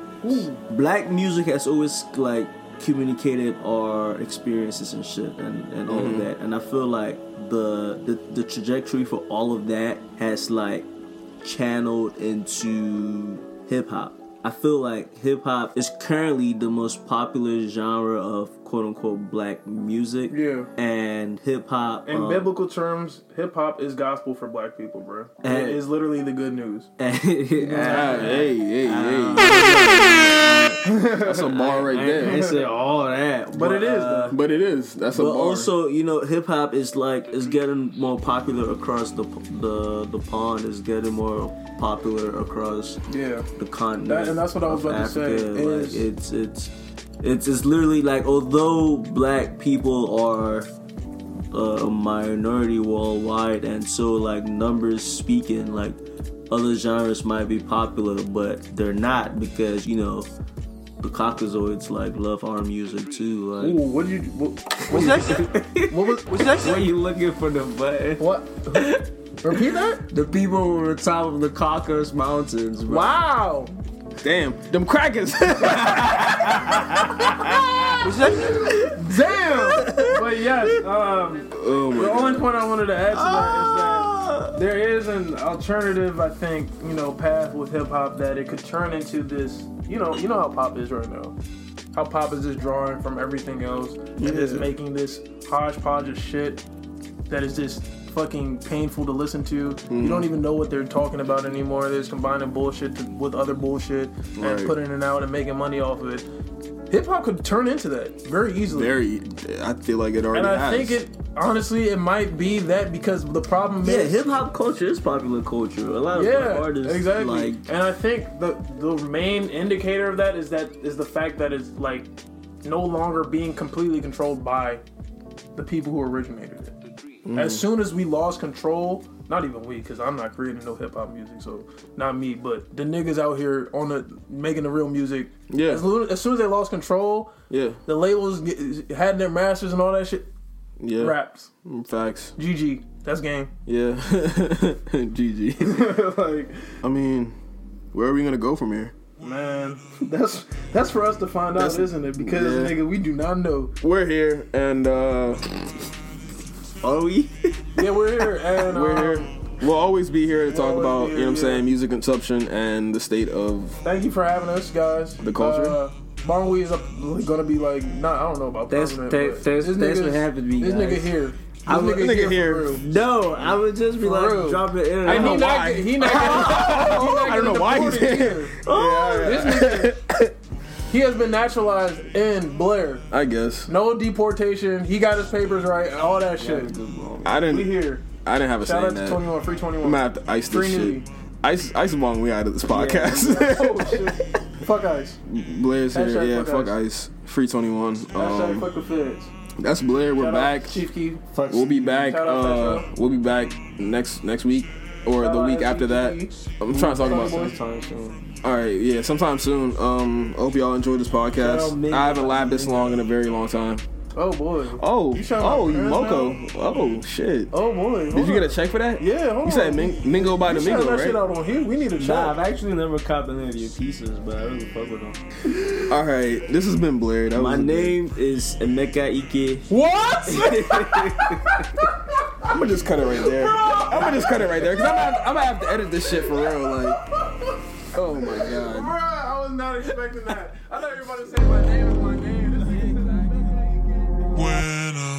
black music has always like communicated our experiences and shit and, and all Mm-hmm. of that and i feel like the, the the trajectory for all of that has like channeled into hip-hop i feel like hip-hop is currently the most popular genre of quote-unquote black music Yeah. and hip-hop In um, biblical terms, hip hop is gospel for black people, bro. And- it is literally the good news. Ah, hey, hey, hey. That's a bar right I there. say all that But it is, uh. But it is. That's a But bar. also, you know, hip hop is like is getting more popular across the the the pond. Is getting more popular across Yeah. the continent. That- and that's what I was of about to say, Africa. Like, is- it's it's it's it's literally like although black people are a minority worldwide, and so like numbers speaking, like other genres might be popular, but they're not because you know. The Caucasoids like love our music too. Like, Ooh, what did you? What, what, what was? What's that? Why you looking for the button? What? Repeat that. The people on the top of the Caucasus Mountains, bro. Wow. Damn, them crackers. Damn. but yes, um, oh my the god. only point I wanted to add to that is that there is an alternative, I think, you know, path with hip hop that it could turn into this. You know, you know how pop is right now. How pop is just drawing from everything else and just making this hodgepodge of shit that is just fucking painful to listen to. You don't mm. even know what they're talking about anymore. They're just combining bullshit to, with other bullshit Right. and putting it out and making money off of it. Hip hop could turn into that very easily. Very. I feel like it already. and I has. think it honestly it might be that because the problem Yeah, is hip hop culture is popular culture. A lot of yeah, black artists exactly. like and I think the the main indicator of that is that is the fact that it's like no longer being completely controlled by the people who originated it. Mm. As soon as we lost control, not even we, because I'm not creating no hip hop music, so not me, but the niggas out here on the making the real music. Yeah. As, as soon as they lost control, Yeah. the labels get, had their masters and all that shit. Yeah. Raps, Facts. GG, that's game. Yeah. GG. like, I mean, where are we gonna go from here? man, that's that's for us to find That's- out, isn't it? Because yeah. nigga, we do not know. We're here, and uh are we? Yeah, we're here, and we're um, here. We'll always be here to talk always about, be you know what I'm yeah. saying, music consumption and the state of. Thank you for having us, guys. The culture? Uh, Bongwe is up, gonna be like, not, I don't know about Thanks- permanent. thanks- but thanks- this thanks for nigga's- having me, This guys. nigga here. This I'm- nigga, nigga here. here. for real. No, I would just be For like real. dropping it in. And I don't know not, why. get- he not, getting, he not I don't know why he's deported here. either. This nigga, he has been naturalized in Blare. I guess No deportation. He got his papers right. All that shit. I didn't. here. I didn't have a say Shout out in to that. 21, free 21. I'm gonna have to ice this Free shit. nudie. Ice, ice among we out of this podcast. Oh shit. Fuck ice. Blare's here. Hashtag Yeah, fuck fuck ice. Free 21. Hashtag Um, fuck the feds. that's Blair. We're Shout back. Chief Keef. We'll be back. Shout out Uh, we'll be back next next week or Shout the out week after that. SCTV. I'm trying to talk about. Boys. All right, yeah, sometime soon. Um, I hope y'all enjoyed this podcast. Shout. I haven't labbed this long in a very long time. Oh boy. Oh, You showing oh, you parents now? Oh shit. Oh boy. Did you get a check for that? Yeah, hold You said. Ming- Mingo by You the shouting Mingo, that shit right? out on here. We need a check. Nah, I've actually never copped any of your pieces, but I really fuck with them. All right, this has been Blare. That My was name is Emeka Ike. What? I'm gonna just cut it right there. I'm gonna just cut it right there because I'm, I'm gonna have to edit this shit for real. Like, oh my god. Bruh, I was not expecting that. I thought you were about to say my name is my name. When